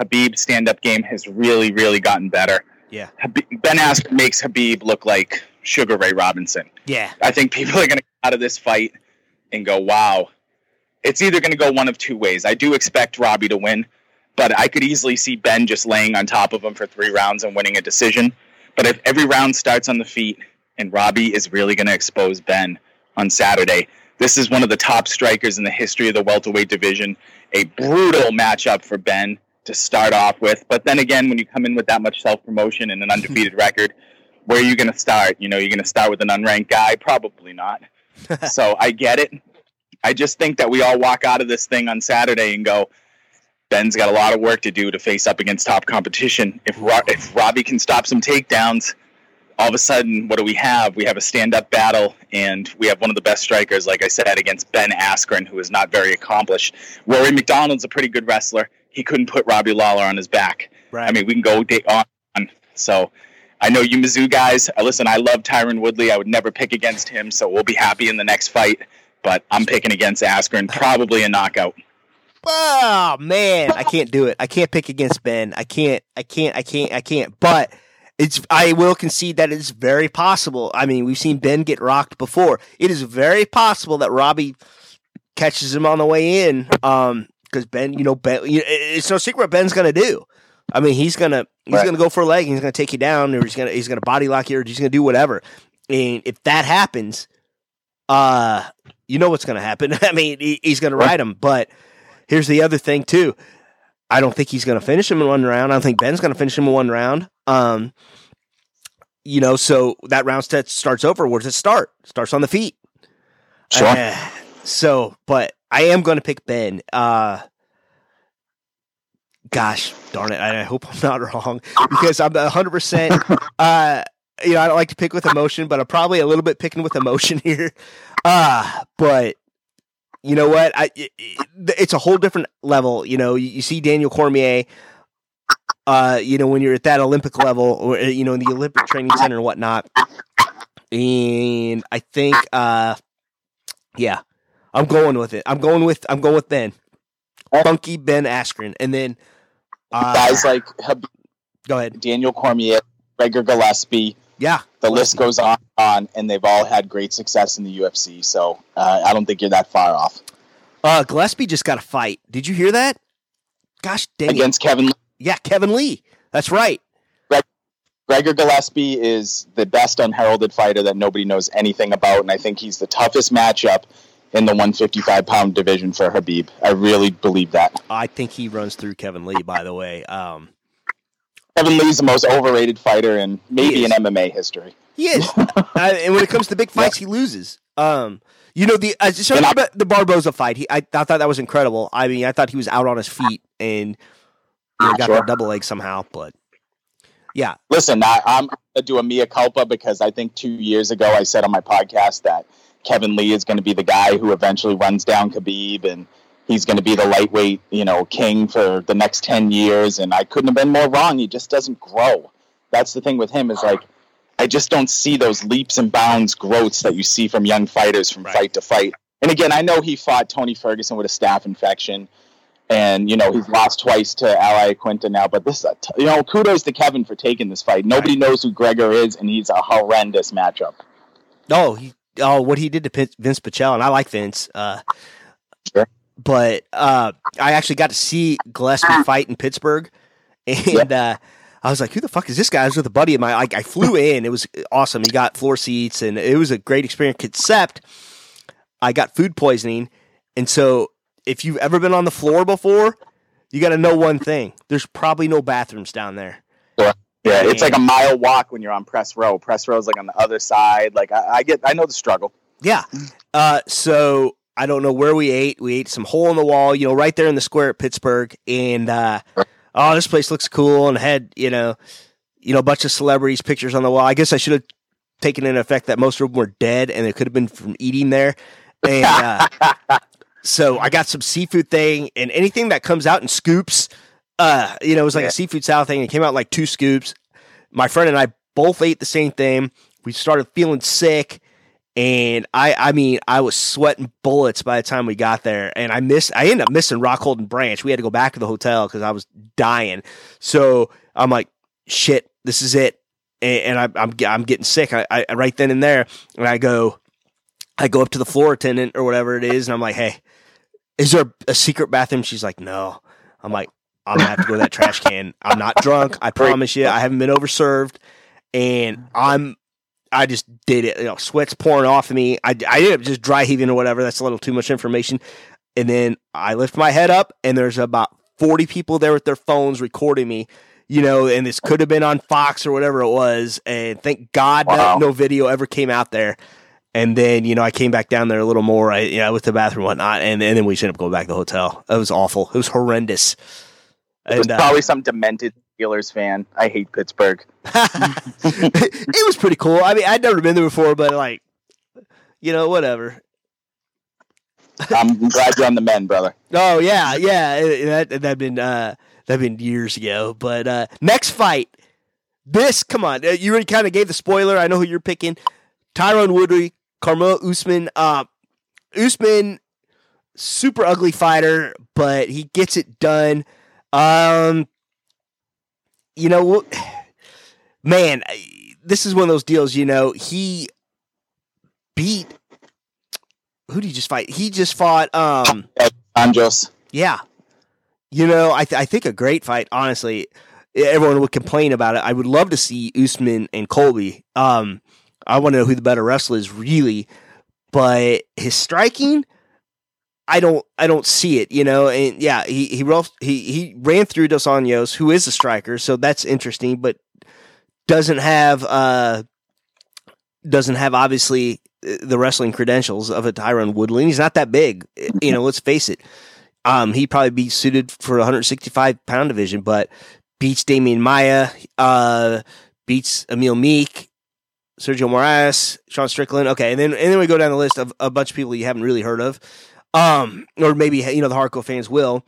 Khabib's stand-up game has really really gotten better. yeah, Khabib, ben Askren makes Khabib look like Sugar Ray Robinson. yeah, I think people are going to come out of this fight and go, wow. It's either going to go one of two ways. I do expect Robbie to win, but I could easily see Ben just laying on top of him for three rounds and winning a decision. But if every round starts on the feet and Robbie is really going to expose Ben on Saturday, this is one of the top strikers in the history of the welterweight division. A brutal matchup for Ben to start off with. But then again, when you come in with that much self promotion and an undefeated record, where are you going to start? You know, you're going to start with an unranked guy? Probably not. so I get it. I just think that we all walk out of this thing on Saturday and go, Ben's got a lot of work to do to face up against top competition. If Ro- if Robbie can stop some takedowns, all of a sudden, what do we have? We have a stand-up battle, and we have one of the best strikers, like I said, against Ben Askren, who is not very accomplished. Rory MacDonald's a pretty good wrestler. He couldn't put Robbie Lawler on his back. right. I mean, we can go day on. So I know you Mizzou guys. uh, Listen, I love Tyron Woodley. I would never pick against him, so we'll be happy in the next fight. But I'm picking against Askren, probably a knockout. Oh man, I can't do it. I can't pick against Ben. I can't. I can't. I can't. I can't. But it's. I will concede that it's very possible. I mean, we've seen Ben get rocked before. It is very possible that Robbie catches him on the way in. Um, because Ben, you know, Ben. It's no secret what Ben's gonna do. I mean, he's gonna he's Right. gonna go for a leg. He's gonna take you down, or he's gonna he's gonna body lock you, or he's gonna do whatever. And if that happens, uh, You know what's going to happen. I mean, he, he's going to ride him. But here's the other thing too. I don't think he's going to finish him in one round. I don't think Ben's going to finish him in one round. Um, you know, so that round set starts over. Where does it start? Starts on the feet. Sure. Uh, so, but I am going to pick Ben. Uh, gosh darn it. I, hope I'm not wrong because I'm 100%. Uh, you know, I don't like to pick with emotion, but I'm probably a little bit picking with emotion here. Uh, but you know what? I it, it's a whole different level. You know, you, you, see Daniel Cormier. Uh, you know, when you're at that Olympic level, or you know, in the Olympic training center and whatnot, and I think, uh, yeah, I'm going with it. I'm going with I'm going with Ben, Funky Ben Askren, and then uh, guys like go ahead, Daniel Cormier, Gregor Gillespie. Yeah, the list goes on, on, and they've all had great success in the UFC. So uh, I don't think you're that far off. Uh, Gillespie just got a fight. Did you hear that? Gosh dang Against it. Kevin. Lee. Yeah, Kevin Lee. That's right. Greg, Gregor Gillespie is the best unheralded fighter that nobody knows anything about, and I think he's the toughest matchup in the 155 pound division for Khabib. I really believe that. I think he runs through Kevin Lee. By the way, um, Kevin Lee's the most overrated fighter in maybe in MMA history. He is, and when it comes to big fights, yeah. he loses. Um, you know the uh, so I, the Barboza fight. He, I, I, thought that was incredible. I mean, I thought he was out on his feet and you know, got sure. that double leg somehow. But yeah, listen, I, I'm gonna do a mea culpa because I think two years ago I said on my podcast that Kevin Lee is going to be the guy who eventually runs down Khabib and he's going to be the lightweight, you know, king for the next 10 years. And I couldn't have been more wrong. He just doesn't grow. That's the thing with him is like, I just don't see those leaps and bounds growths that you see from young fighters from right. fight to fight. And again, I know he fought Tony Ferguson with a staph infection, and you know he's mm-hmm. lost twice to Al Iaquinta now. But this, you know, kudos to Kevin for taking this fight. Nobody right. knows who Gregor is, and he's a horrendous matchup. No, he oh what he did to Vince Pichel, and I like Vince. Uh, sure but uh, I actually got to see Gillespie fight in Pittsburgh, and uh, I was like, "Who the fuck is this guy?" I was with a buddy of mine. Like, I flew in; it was awesome. He got floor seats, and it was a great experience. Except, I got food poisoning, and so if you've ever been on the floor before, you got to know one thing: there's probably no bathrooms down there. Yeah, it's like a mile walk when you're on press row. Press row is like on the other side. Like I, I get, I know the struggle. Yeah. Uh, so I don't know where we ate. We ate some hole in the wall, you know, right there in the square at Pittsburgh. And uh, oh, this place looks cool and had you know, you know, a bunch of celebrities pictures on the wall. I guess I should have taken into effect that most of them were dead and it could have been from eating there. And uh, so I got some seafood thing and anything that comes out in scoops. Uh, you know, it was like yeah. a seafood salad thing. It came out like two scoops. My friend and I both ate the same thing. We started feeling sick and I, I mean, I was sweating bullets by the time we got there, and I missed. I ended up missing Rockhold and Branch. We had to go back to the hotel because I was dying. So I'm like, shit, this is it, and, and I, am I'm, I'm getting sick. I, I right then and there, and I go, I go up to the floor attendant or whatever it is, and I'm like, hey, is there a secret bathroom? She's like, no. I'm like, I'm gonna have to go to that trash can. I'm not drunk. I promise you. I haven't been overserved, and I'm I just did it. You know, sweat's pouring off of me. I, I ended up just dry heaving or whatever. That's a little too much information. And then I lift my head up, and there's about 40 people there with their phones recording me. You know, and this could have been on Fox or whatever it was. And thank God wow. no, no, video ever came out there. And then, you know, I came back down there a little more, I, you know, with the bathroom and whatnot. And, and then we ended up going back to the hotel. It was awful. It was horrendous. It was and, uh, probably uh, some demented Steelers fan. I hate Pittsburgh. it was pretty cool. I mean, I'd never been there before, but like, you know, whatever. I'm glad you're on the men, brother. Oh yeah, yeah. That that been uh, that been years ago. But uh, next fight, this come on, uh, you already kind of gave the spoiler. I know who you're picking. Tyron Woodley, Kamaru Usman. Uh, Usman, super ugly fighter, but he gets it done. Um, you know, man, this is one of those deals. You know, he beat who did he just fight? He just fought um Andros. Yeah, you know, I th- I think a great fight. Honestly, everyone would complain about it. I would love to see Usman and Colby. Um, I want to know who the better wrestler is, really. but his striking, I don't I don't see it, you know. And yeah, he he he he ran through Dos Anjos, who is a striker, so that's interesting, but doesn't have uh doesn't have obviously the wrestling credentials of a Tyron Woodley. He's not that big, you know. Let's face it. Um, he'd probably be suited for 165 pound division, but beats Demian Maia, uh, beats Emil Meek, Sergio Moraes, Sean Strickland. Okay, and then and then we go down the list of a bunch of people you haven't really heard of, um, or maybe you know the hardcore fans will.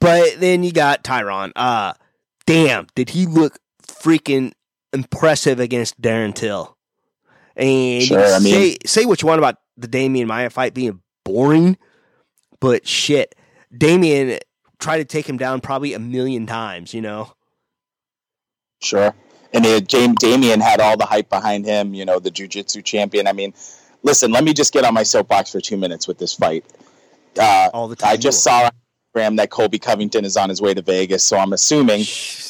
But then you got Tyron. Uh, damn, did he look freaking impressive against Darren Till? And sure, I mean, say say what you want about the Demian Maia fight being boring, but shit, Demian tried to take him down probably a million times. You know. Sure and it, James Damian had all the hype behind him. You know, the jiu-jitsu champion. I mean, listen, let me just get on my soapbox for two minutes with this fight. Uh, all the time. I just saw on Instagram that Colby Covington is on his way to Vegas, so I'm assuming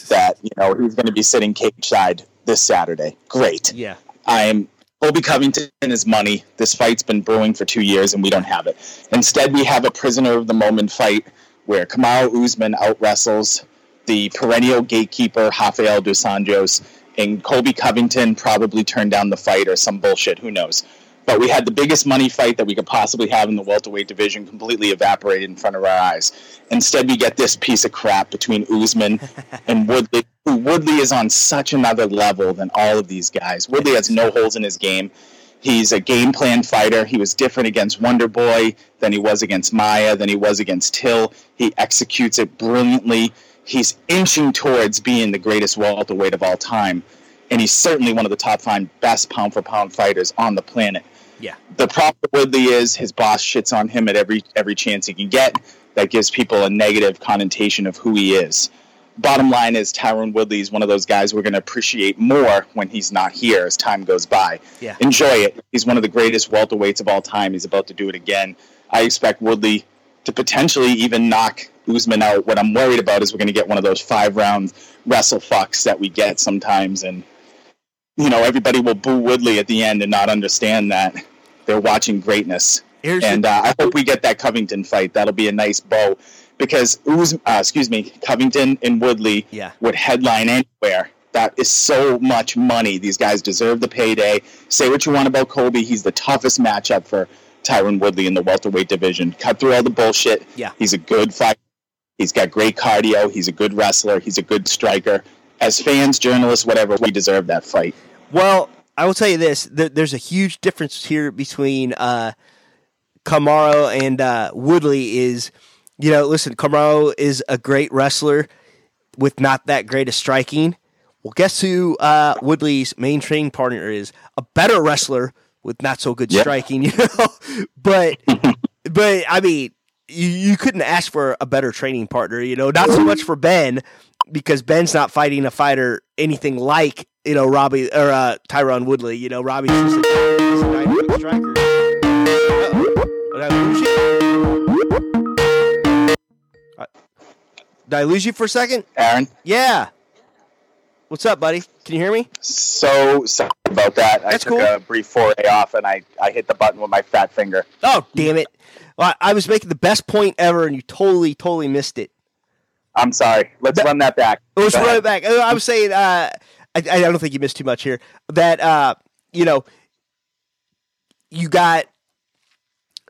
that you know he's going to be sitting cage side this Saturday. Great. Yeah. I'm Colby Covington is money. This fight's been brewing for two years, and we don't have it. Instead, we have a prisoner of the moment fight where Kamaru Usman out wrestles the perennial gatekeeper Rafael dos Anjos, and Colby Covington probably turned down the fight or some bullshit. Who knows? But we had the biggest money fight that we could possibly have in the welterweight division completely evaporated in front of our eyes. Instead, we get this piece of crap between Usman and Woodley. Who Woodley is on such another level than all of these guys. Woodley has no holes in his game. He's a game plan fighter. He was different against Wonder Boy than he was against Maia, than he was against Till. He executes it brilliantly he's inching towards being the greatest welterweight of all time, and he's certainly one of the top five best pound for pound fighters on the planet. Yeah. The problem with Woodley is his boss shits on him at every every chance he can get. That gives people a negative connotation of who he is. Bottom line is Tyron Woodley is one of those guys we're going to appreciate more when he's not here as time goes by. Yeah. Enjoy it. He's one of the greatest welterweights of all time. He's about to do it again. I expect Woodley to potentially even knock Usman out. What I'm worried about is we're going to get one of those five round wrestle fucks that we get sometimes, and you know everybody will boo Woodley at the end and not understand that they're watching greatness. Here's and uh, I hope we get that Covington fight. That'll be a nice bow because Usman, uh, excuse me, Covington and Woodley yeah. would headline anywhere. That is so much money. These guys deserve the payday. Say what you want about Colby. He's the toughest matchup for Tyron Woodley in the welterweight division. Cut through all the bullshit. Yeah. He's a good fighter. He's got great cardio. He's a good wrestler. He's a good striker. As fans, journalists, whatever, we deserve that fight. Well, I will tell you this: there's a huge difference here between uh, Kamaru and uh, Woodley. Is you know, listen, Kamaru is a great wrestler with not that great a striking. Well, guess who uh, Woodley's main training partner is? A better wrestler with not so good striking, you know. but but I mean, you, you couldn't ask for a better training partner, you know. Not so much for Ben because Ben's not fighting a fighter anything like you know Robbie or uh, Tyron Woodley. You know, Robbie's just a, just a dynamic striker. Did I lose you? Uh, did I lose you for a second, Aaron? Yeah. What's up, buddy? Can you hear me? So sorry about that. That's I took cool. a brief foray off and I, I hit the button with my fat finger. Oh, damn it. Well, I was making the best point ever and you totally, totally missed it. I'm sorry. Let's that, run that back. Let's run it back. I was saying, uh, I, I don't think you missed too much here. That, uh, you know, you got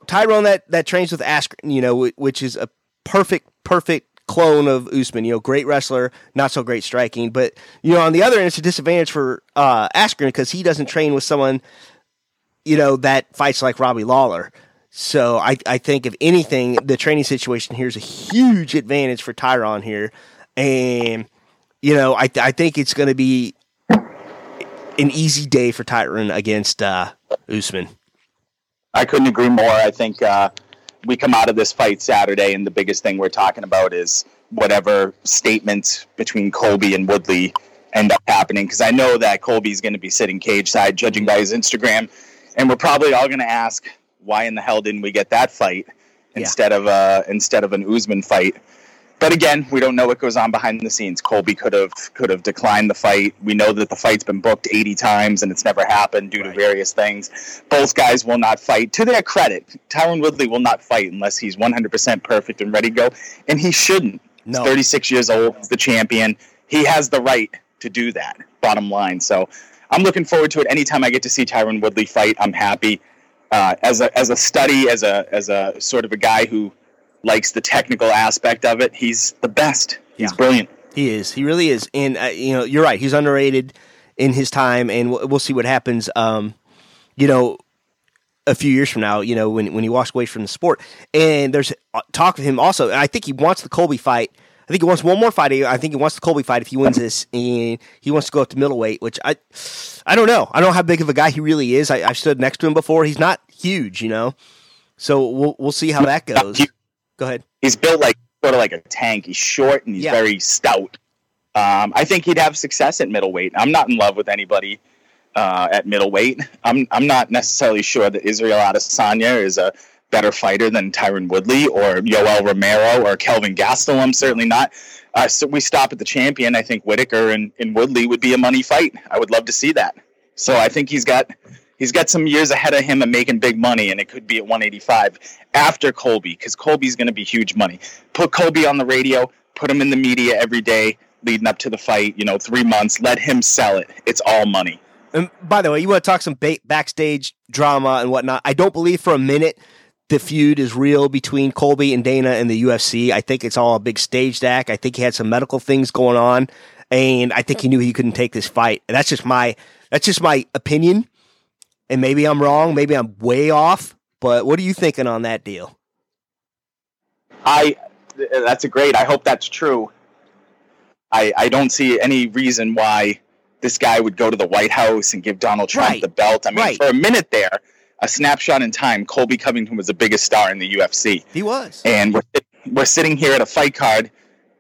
Tyron that, that trains with Askren, you know, which is a perfect, perfect clone of Usman. You know, great wrestler, not so great striking. But you know, on the other end, it's a disadvantage for uh, Askren because he doesn't train with someone, you know, that fights like Robbie Lawler. So I, I think if anything, the training situation here is a huge advantage for Tyron here, and you know, I I think it's going to be an easy day for Tyron against uh, Usman. I couldn't agree more. I think uh, we come out of this fight Saturday, and the biggest thing we're talking about is whatever statements between Colby and Woodley end up happening. Because I know that Colby's going to be sitting cage side, judging by his Instagram, and we're probably all going to ask, why in the hell didn't we get that fight instead yeah. of uh, instead of an Usman fight? But again, we don't know what goes on behind the scenes. Colby could have could have declined the fight. We know that the fight's been booked 80 times and it's never happened due Right. to various things. Both guys will not fight. To their credit, Tyron Woodley will not fight unless he's 100% perfect and ready to go, and he shouldn't. No. He's 36 years old. He's the champion. He has the right to do that. Bottom line. So I'm looking forward to it. Anytime I get to see Tyron Woodley fight, I'm happy. Uh, as a as a study, as a as a sort of a guy who likes the technical aspect of it, he's the best. He's Yeah. brilliant. He is. He really is. And uh, you know, you're right. He's underrated in his time, and we'll, we'll see what happens. Um, you know, a few years from now, you know, when when he walks away from the sport, and there's uh, talk of him also. I think he wants the Colby fight. I think he wants one more fight. I think he wants the Colby fight if he wins this, and he wants to go up to middleweight. Which I, I don't know. I don't know how big of a guy he really is. I, I've stood next to him before. He's not huge, you know. So we'll we'll see how that goes. Go ahead. He's built like sort of like a tank. He's short and he's Yeah. very stout. Um, I think he'd have success at middleweight. I'm not in love with anybody uh, at middleweight. I'm I'm not necessarily sure that Israel Adesanya is a better fighter than Tyron Woodley or Yoel Romero or Kelvin Gastelum. I'm certainly not. Uh, so we stop at the champion. I think Whittaker and, and Woodley would be a money fight. I would love to see that. So I think he's got he's got some years ahead of him and making big money, and it could be at 185 after Colby because Colby's going to be huge money. Put Colby on the radio, put him in the media every day leading up to the fight. You know, three months. Let him sell it. It's all money. And by the way, you want to talk some ba- backstage drama and whatnot? I don't believe for a minute the feud is real between Colby and Dana and the UFC. I think it's all a big staged act. I think he had some medical things going on, and I think he knew he couldn't take this fight. And that's just my that's just my opinion. And maybe I'm wrong. Maybe I'm way off. But what are you thinking on that deal? I that's a great. I hope that's true. I I don't see any reason why this guy would go to the White House and give Donald Trump Right. the belt. I mean, Right. for a minute there, a snapshot in time, Colby Covington was the biggest star in the UFC, He was. and we're we're sitting here at a fight card,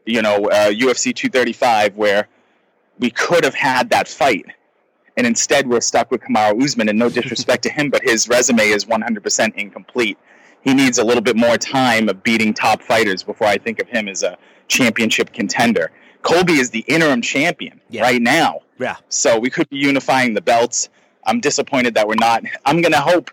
you know, uh, UFC 235, where we could have had that fight. And instead, we're stuck with Kamaru Usman. And no disrespect to him, but his resume is 100% incomplete. He needs a little bit more time of beating top fighters before I think of him as a championship contender. Colby is the interim champion Yeah. right now. Yeah. So we could be unifying the belts. I'm disappointed that we're not. I'm going to hope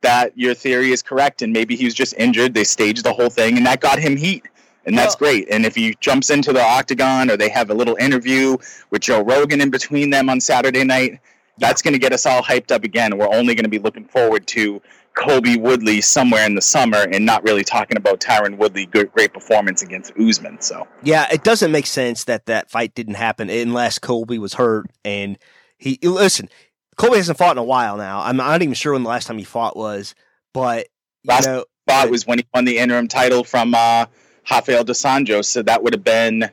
that your theory is correct and maybe he was just injured. They staged the whole thing and that got him heat. And that's Well- great. And if he jumps into the octagon or they have a little interview with Joe Rogan in between them on Saturday night, that's going to get us all hyped up again. We're only going to be looking forward to Colby Woodley somewhere in the summer and not really talking about Tyron Woodley good great performance against Usman. So Yeah, it doesn't make sense that that fight didn't happen unless Colby was hurt. And he listen, Colby hasn't fought in a while now. I'm not even sure when the last time he fought was, but you Last know, thought was when he won the interim title from uh, Rafael dos Anjos. So that would have been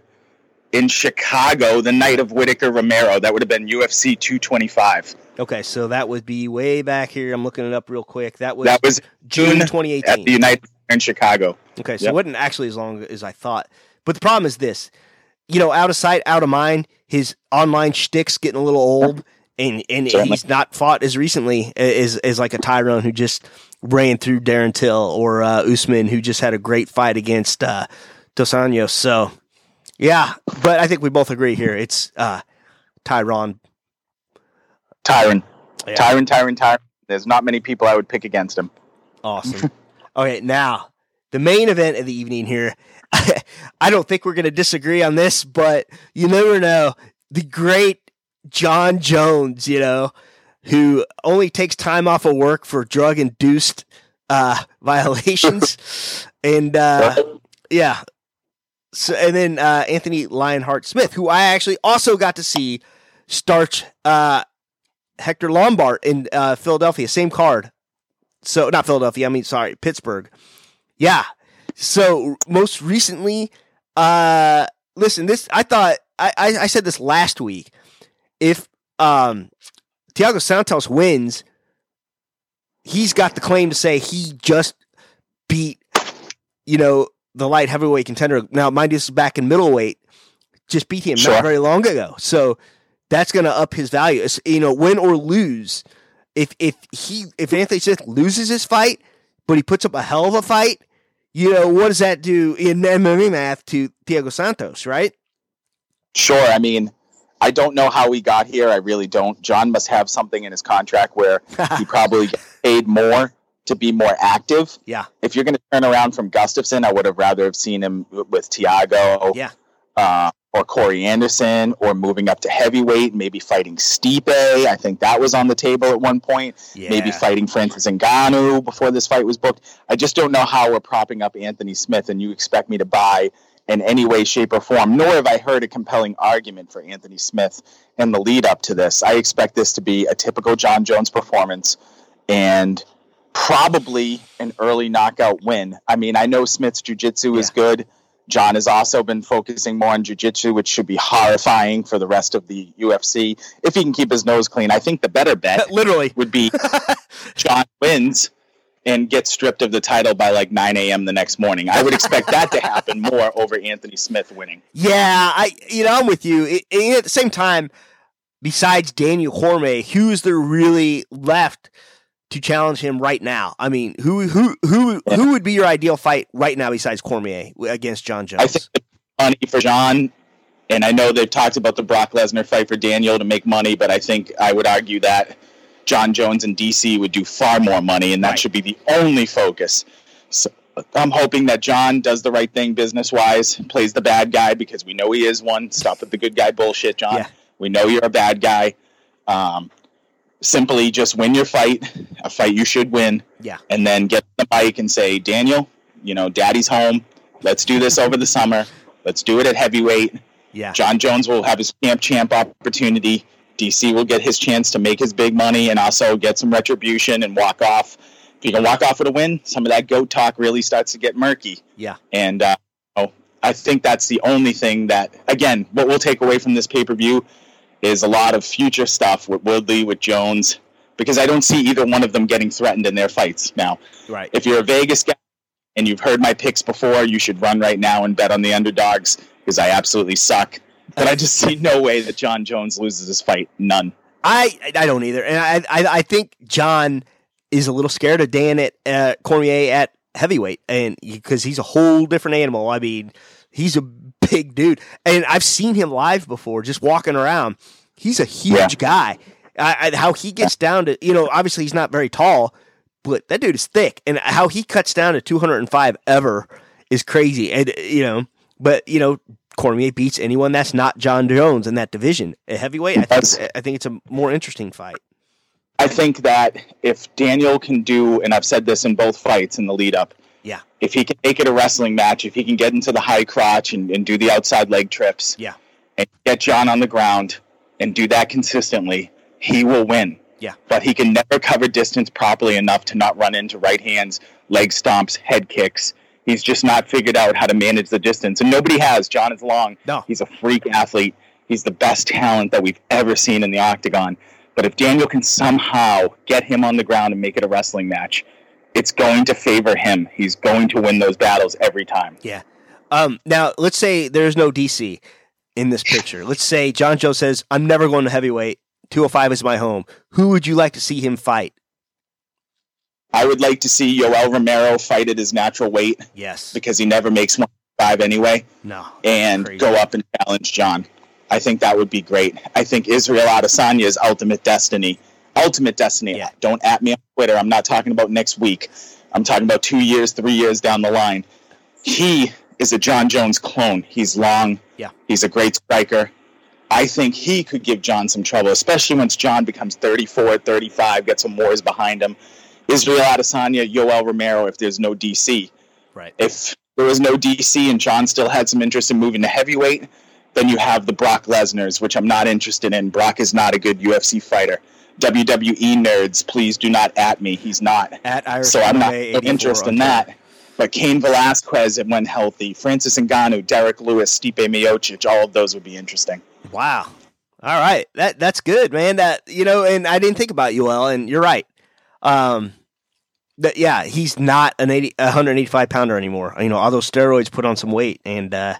in Chicago the night of Whittaker Romero. That would have been UFC 225. okay, so that would be way back here. I'm looking it up real quick. That was That was June June at the United in Chicago. Okay, so Yep. it wasn't actually as long as I thought. But the problem is this: you know, out of sight, out of mind. His online shtick's getting a little old, and and Certainly. he's not fought as recently as as like a Tyron who just ran through Darren Till or uh, Usman who just had a great fight against uh, Dos Anjos. So yeah, but I think we both agree here. It's uh, Tyron. Tyron. Yeah. Tyron, Tyron, Tyron. There's not many people I would pick against him. Awesome. okay, now the main event of the evening here. I don't think we're going to disagree on this, but you never know. The great Jon Jones, you know, who only takes time off of work for drug induced uh, violations. and uh, yeah. So, and then uh, Anthony Lionheart Smith, who I actually also got to see starch uh, Hector Lombard in uh, Philadelphia, same card. So not Philadelphia, I mean sorry, Pittsburgh. Yeah. So most recently, uh listen, this I thought I, I, I said this last week. If um Thiago Santos wins, he's got the claim to say he just beat, you know, the light heavyweight contender. Now, mind you, this is back in middleweight, just beat him Sure. not very long ago. So that's going to up his value. It's, you know, win or lose. If if he if Anthony Smith loses his fight, but he puts up a hell of a fight, you know, what does that do in MMA math to Thiago Santos, right? Sure. I mean, I don't know how he got here. I really don't. Jon must have something in his contract where he probably paid more to be more active. Yeah. If you're going to turn around from Gustafsson, I would have rather have seen him with Thiago. Yeah. Uh, or Corey Anderson, or moving up to heavyweight, maybe fighting Stipe. I think that was on the table at one point. Yeah. Maybe fighting Francis Ngannou before this fight was booked. I just don't know how we're propping up Anthony Smith, and you expect me to buy in any way, shape, or form. Nor have I heard a compelling argument for Anthony Smith in the lead up to this. I expect this to be a typical Jon Jones performance, and probably an early knockout win. I mean, I know Smith's jiu-jitsu is good. Jon has also been focusing more on jiu-jitsu, which should be horrifying for the rest of the UFC if he can keep his nose clean. I think the better bet Literally. would be Jon wins and get stripped of the title by like 9 a.m. the next morning. I would expect that to happen more over Anthony Smith winning. Yeah, I you know I'm with you. It- it- at the same time, besides Daniel Cormier, who's there really left to challenge him right now? I mean, who who who who would be your ideal fight right now besides Cormier against Jon Jones? I think money for Jon, and I know they've talked about the Brock Lesnar fight for Daniel to make money, but I think I would argue that Jon Jones and DC would do far more money, and that Right. should be the only focus. So I'm hoping that Jon does the right thing business wise, plays the bad guy because we know he is one. Stop with the good guy bullshit, Jon. Yeah. We know you're a bad guy. Um, simply just win your fight, a fight you should win, Yeah. and then get the mic and say, Daniel, you know, daddy's home. Let's do this over the summer. Let's do it at heavyweight. yeah, Jon Jones will have his camp champ opportunity. DC will get his chance to make his big money and also get some retribution and walk off. If you can walk off with a win, some of that goat talk really starts to get murky. yeah, And uh, oh, I think that's the only thing that, again, what we'll take away from this pay per view is a lot of future stuff with Woodley, with Jones, because I don't see either one of them getting threatened in their fights. Now, right. if you're a Vegas guy and you've heard my picks before, you should run right now and bet on the underdogs because I absolutely suck. But I just see no way that Jon Jones loses this fight. None. I I don't either, and I I, I think Jon is a little scared of Dan at uh, Cormier at heavyweight, and because he's a whole different animal. I mean, he's a big dude, and I've seen him live before, just walking around. He's a huge Yeah. guy. I, I, how he gets down to you know, obviously he's not very tall, but that dude is thick, and how he cuts down to two hundred and five ever is crazy, and you know, but you know. Cormier beats anyone that's not Jon Jones in that division. A heavyweight, I think I think it's a more interesting fight. I think that if Daniel can do, and I've said this in both fights in the lead up, Yeah. if he can make it a wrestling match, if he can get into the high crotch and, and do the outside leg trips, Yeah. and get Jon on the ground and do that consistently, he will win. Yeah. But he can never cover distance properly enough to not run into right hands, leg stomps, head kicks. He's just not figured out how to manage the distance. And nobody has. Jon is long. No. He's a freak athlete. He's the best talent that we've ever seen in the octagon. But if Daniel can somehow get him on the ground and make it a wrestling match, it's going to favor him. He's going to win those battles every time. Yeah. Um, now, let's say there's no DC in this picture. Let's say Jon Joe says, I'm never going to heavyweight. 205 is my home. Who would you like to see him fight? I would like to see Yoel Romero fight at his natural weight Yes. because he never makes one five anyway, No. and Crazy. go up and challenge Jon. I think that would be great. I think Israel Adesanya's ultimate destiny. Ultimate destiny. Yeah. Don't at me on Twitter. I'm not talking about next week. I'm talking about two years, three years down the line. He is a Jon Jones clone. He's long. Yeah. He's a great striker. I think he could give Jon some trouble, especially once Jon becomes 34, 35, gets some wars behind him. Israel Adesanya, Yoel Romero, if there's no DC. Right. If there was no DC and Jon still had some interest in moving to heavyweight, then you have the Brock Lesnar's, which I'm not interested in. Brock is not a good UFC fighter. WWE nerds, please do not at me. He's not. At Irish So I'm not MMA no 84 interested in that. But Cain Velasquez, it went healthy. Francis Ngannou, Derrick Lewis, Stipe Miocic, all of those would be interesting. Wow. All right. That that's good, man. That you know, and I didn't think about you Yoel, and you're right. Um that yeah, he's not an 80, 185 pounder anymore. You know, all those steroids put on some weight, and uh,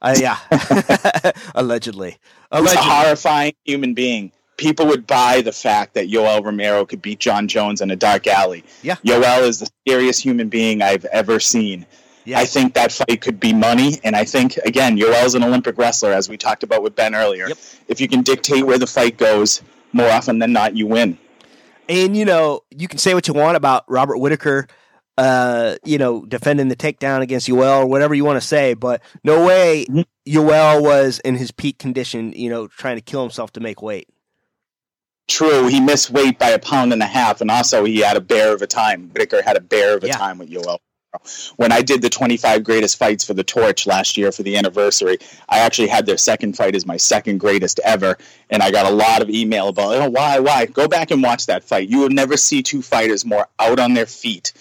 uh yeah, allegedly, He's a allegedly, horrifying human being. people would buy the fact that Yoel Romero could beat Jon Jones in a dark alley. Yeah. Yoel is the scariest human being I've ever seen. Yeah. I think that fight could be money, and I think again, Yoel's an Olympic wrestler, as we talked about with Ben earlier. Yep. If you can dictate where the fight goes, more often than not, you win. And you know, you can say what you want about Robert Whittaker, uh, you know, defending the takedown against Yoel or whatever you want to say, but no way Mhm. Yoel was in his peak condition, you know, trying to kill himself to make weight. True, he missed weight by a pound and a half, and also he had a bear of a time. Whittaker had a bear of a Yeah. time with Yoel. When I did the 25 greatest fights for the Torch last year for the anniversary, I actually had their second fight as my second greatest ever, and I got a lot of email about, oh, why, why? Go back and watch that fight. You will never see two fighters more out on their feet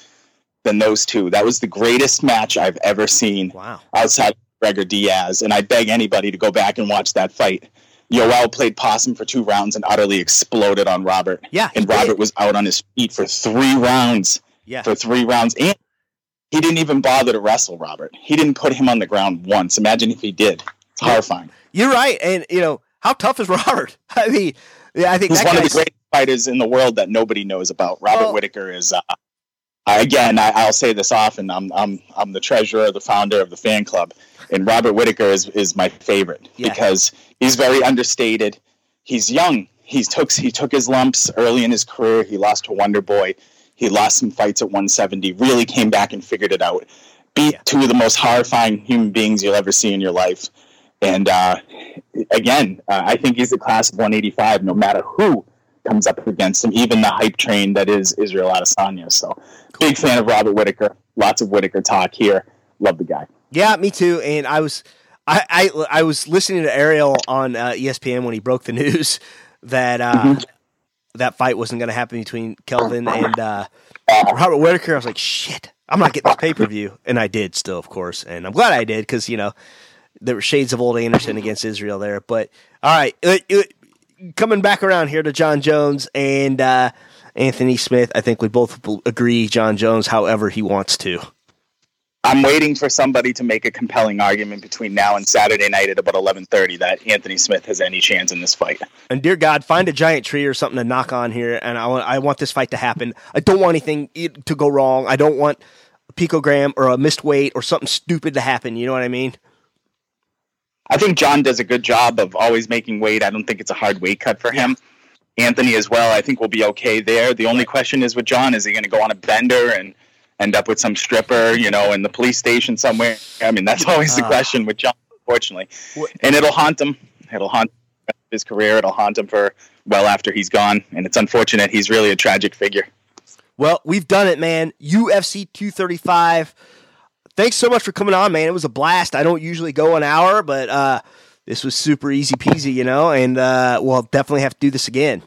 than those two. That was the greatest match I've ever seen Wow. outside of Gregor Diaz, and I beg anybody to go back and watch that fight. Yoel played possum for two rounds and utterly exploded on Robert. Yeah. And did. Robert was out on his feet for three rounds. Yeah. For three rounds. And he didn't even bother to wrestle Robert. He didn't put him on the ground once. Imagine if he did. It's horrifying. You're right. And you know, how tough is Robert? I mean, yeah, I think He's one of the greatest fighters in the world that nobody knows about. Robert Well- Whittaker is. Uh, again, I, I'll say this often. I'm I'm I'm the treasurer, the founder of the fan club, and Robert Whittaker is is my favorite Yeah. because he's very understated. He's young. He took he took his lumps early in his career. He lost to Wonder Boy. He lost some fights at 170. Really came back and figured it out. Beat Yeah. two of the most horrifying human beings you'll ever see in your life. And uh, again, uh, I think he's the class of 185, no matter who comes up against him, even the hype train that is Israel Adesanya. So, big fan of Robert Whittaker. Lots of Whittaker talk here. Love the guy. Yeah, me too. And I was, I, I, I was listening to Ariel on uh, ESPN when he broke the news that uh, Mhm. That fight wasn't going to happen between Kelvin and uh, Robert Whittaker. I was like, shit, I'm not getting this pay per view, and I did still, of course, and I'm glad I did because you know there were shades of old Anderson against Israel there. But all right, uh, uh, coming back around here to Jon Jones and uh, Anthony Smith, I think we both agree Jon Jones, however he wants to. I'm waiting for somebody to make a compelling argument between now and Saturday night at about 11:30 that Anthony Smith has any chance in this fight. And dear God, find a giant tree or something to knock on here, and I want I want this fight to happen. I don't want anything to go wrong. I don't want a picogram or a missed weight or something stupid to happen. You know what I mean? I think Jon does a good job of always making weight. I don't think it's a hard weight cut for him. Anthony as well. I think will be okay there. The only question is with Jon: is he going to go on a bender and end up with some stripper, you know, in the police station somewhere? I mean, that's always the Ah. question with Jon, unfortunately. What- And it'll haunt him. It'll haunt his career. It'll haunt him for well after he's gone. And it's unfortunate. He's really a tragic figure. Well, we've done it, man. UFC 235. Thanks so much for coming on, man. It was a blast. I don't usually go an hour, but uh, this was super easy peasy, you know. And uh, we'll definitely have to do this again.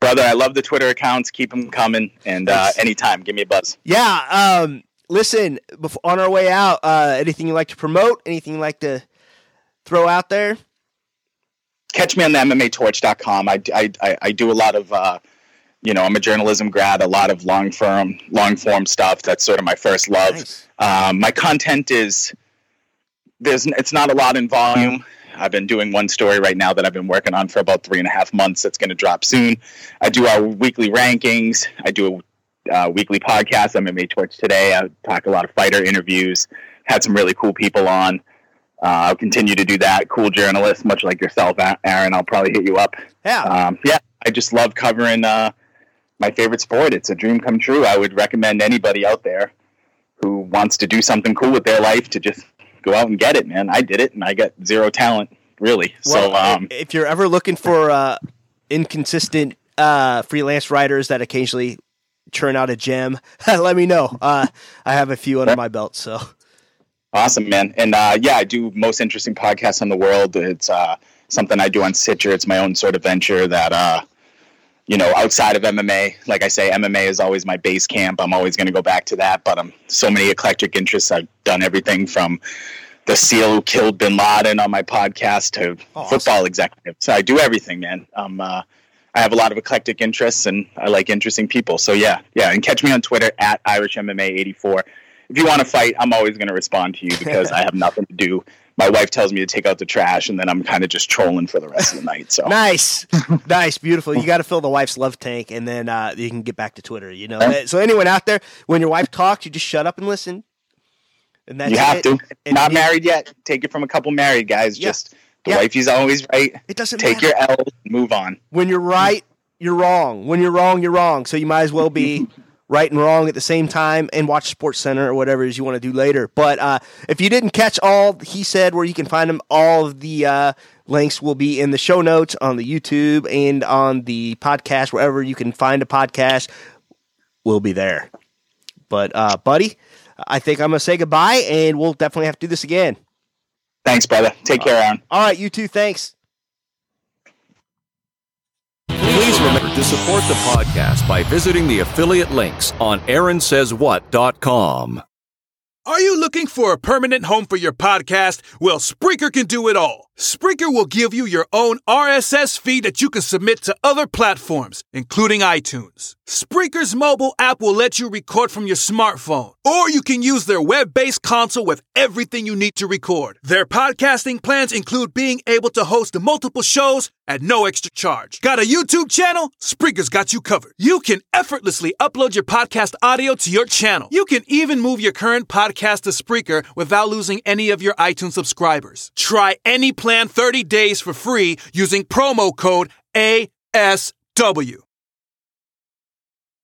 Brother, I love the Twitter accounts. Keep them coming. And uh, anytime, give me a buzz. Yeah. Um, listen, before, on our way out, uh, anything you like to promote? Anything you like to throw out there? catch me on the MMAtorch.com. I, I, I, I do a lot of, uh, you know, I'm a journalism grad, a lot of long form, long form stuff. That's sort of my first love. Nice. Um, my content is there's it's not a lot in volume. I've been doing one story right now that I've been working on for about three and a half months. That's going to drop soon. I do our weekly rankings. I do a uh, weekly podcast. I'm MMA Torch today. I talk a lot of fighter interviews. Had some really cool people on. Uh, I'll continue to do that. Cool journalists, much like yourself, Aaron. I'll probably hit you up. Yeah. Um, yeah, I just love covering uh, my favorite sport. It's a dream come true. I would recommend anybody out there who wants to do something cool with their life to just go out and get it, man. I did it, and I got zero talent, really. Well, so, um, if you're ever looking for uh, inconsistent uh, freelance writers that occasionally churn out a gem, let me know. Uh, I have a few under my belt. So Awesome, man. And uh, yeah, I do most interesting podcasts in the world. It's uh, something I do on Stitcher. It's my own sort of venture that, uh, you know, outside of MMA, like I say, MMA is always my base camp. I'm always going to go back to that. But I'm so many eclectic interests. I've done everything from the SEAL who killed Bin Laden on my podcast to Awesome. football executive. So I do everything, man. Um, uh, I have a lot of eclectic interests, and I like interesting people. So yeah, yeah. And catch me on Twitter at IrishMMA84 if you want to fight, I'm always going to respond to you because I have nothing to do my wife tells me to take out the trash, and then I'm kind of just trolling for the rest of the night. So nice, nice, beautiful. You got to fill the wife's love tank, and then uh, you can get back to Twitter. You know. So anyone out there, when your wife talks, you just shut up and listen. And that's you have it. to. And Not married yet. Take it from a couple married guys. Yeah. Just the yeah. wifey's always right. It doesn't take matter. your L. Move on. When you're right, you're wrong. When you're wrong, you're wrong. So you might as well be right and wrong at the same time and watch Sports Center or whatever it is you want to do later. But uh, if you didn't catch all he said, where you can find him, all of the uh, links will be in the show notes on the YouTube and on the podcast, wherever you can find a podcast, will be there. But, uh, buddy, I think I'm going to say goodbye and we'll definitely have to do this again. Thanks, brother. Take care, Aaron. All right, you too. Thanks. Please remember to support the podcast by visiting the affiliate links on AaronSaysWhat.com. Are you looking for a permanent home for your podcast? Well, Spreaker can do it all. Spreaker will give you your own RSS feed that you can submit to other platforms, including iTunes. Spreaker's mobile app will let you record from your smartphone, or you can use their web based console with everything you need to record. Their podcasting plans include being able to host multiple shows at no extra charge. Got a YouTube channel? Spreaker's got you covered. You can effortlessly upload your podcast audio to your channel. You can even move your current podcast to Spreaker without losing any of your iTunes subscribers. Try any plan plan 30 days for free using promo code ASW.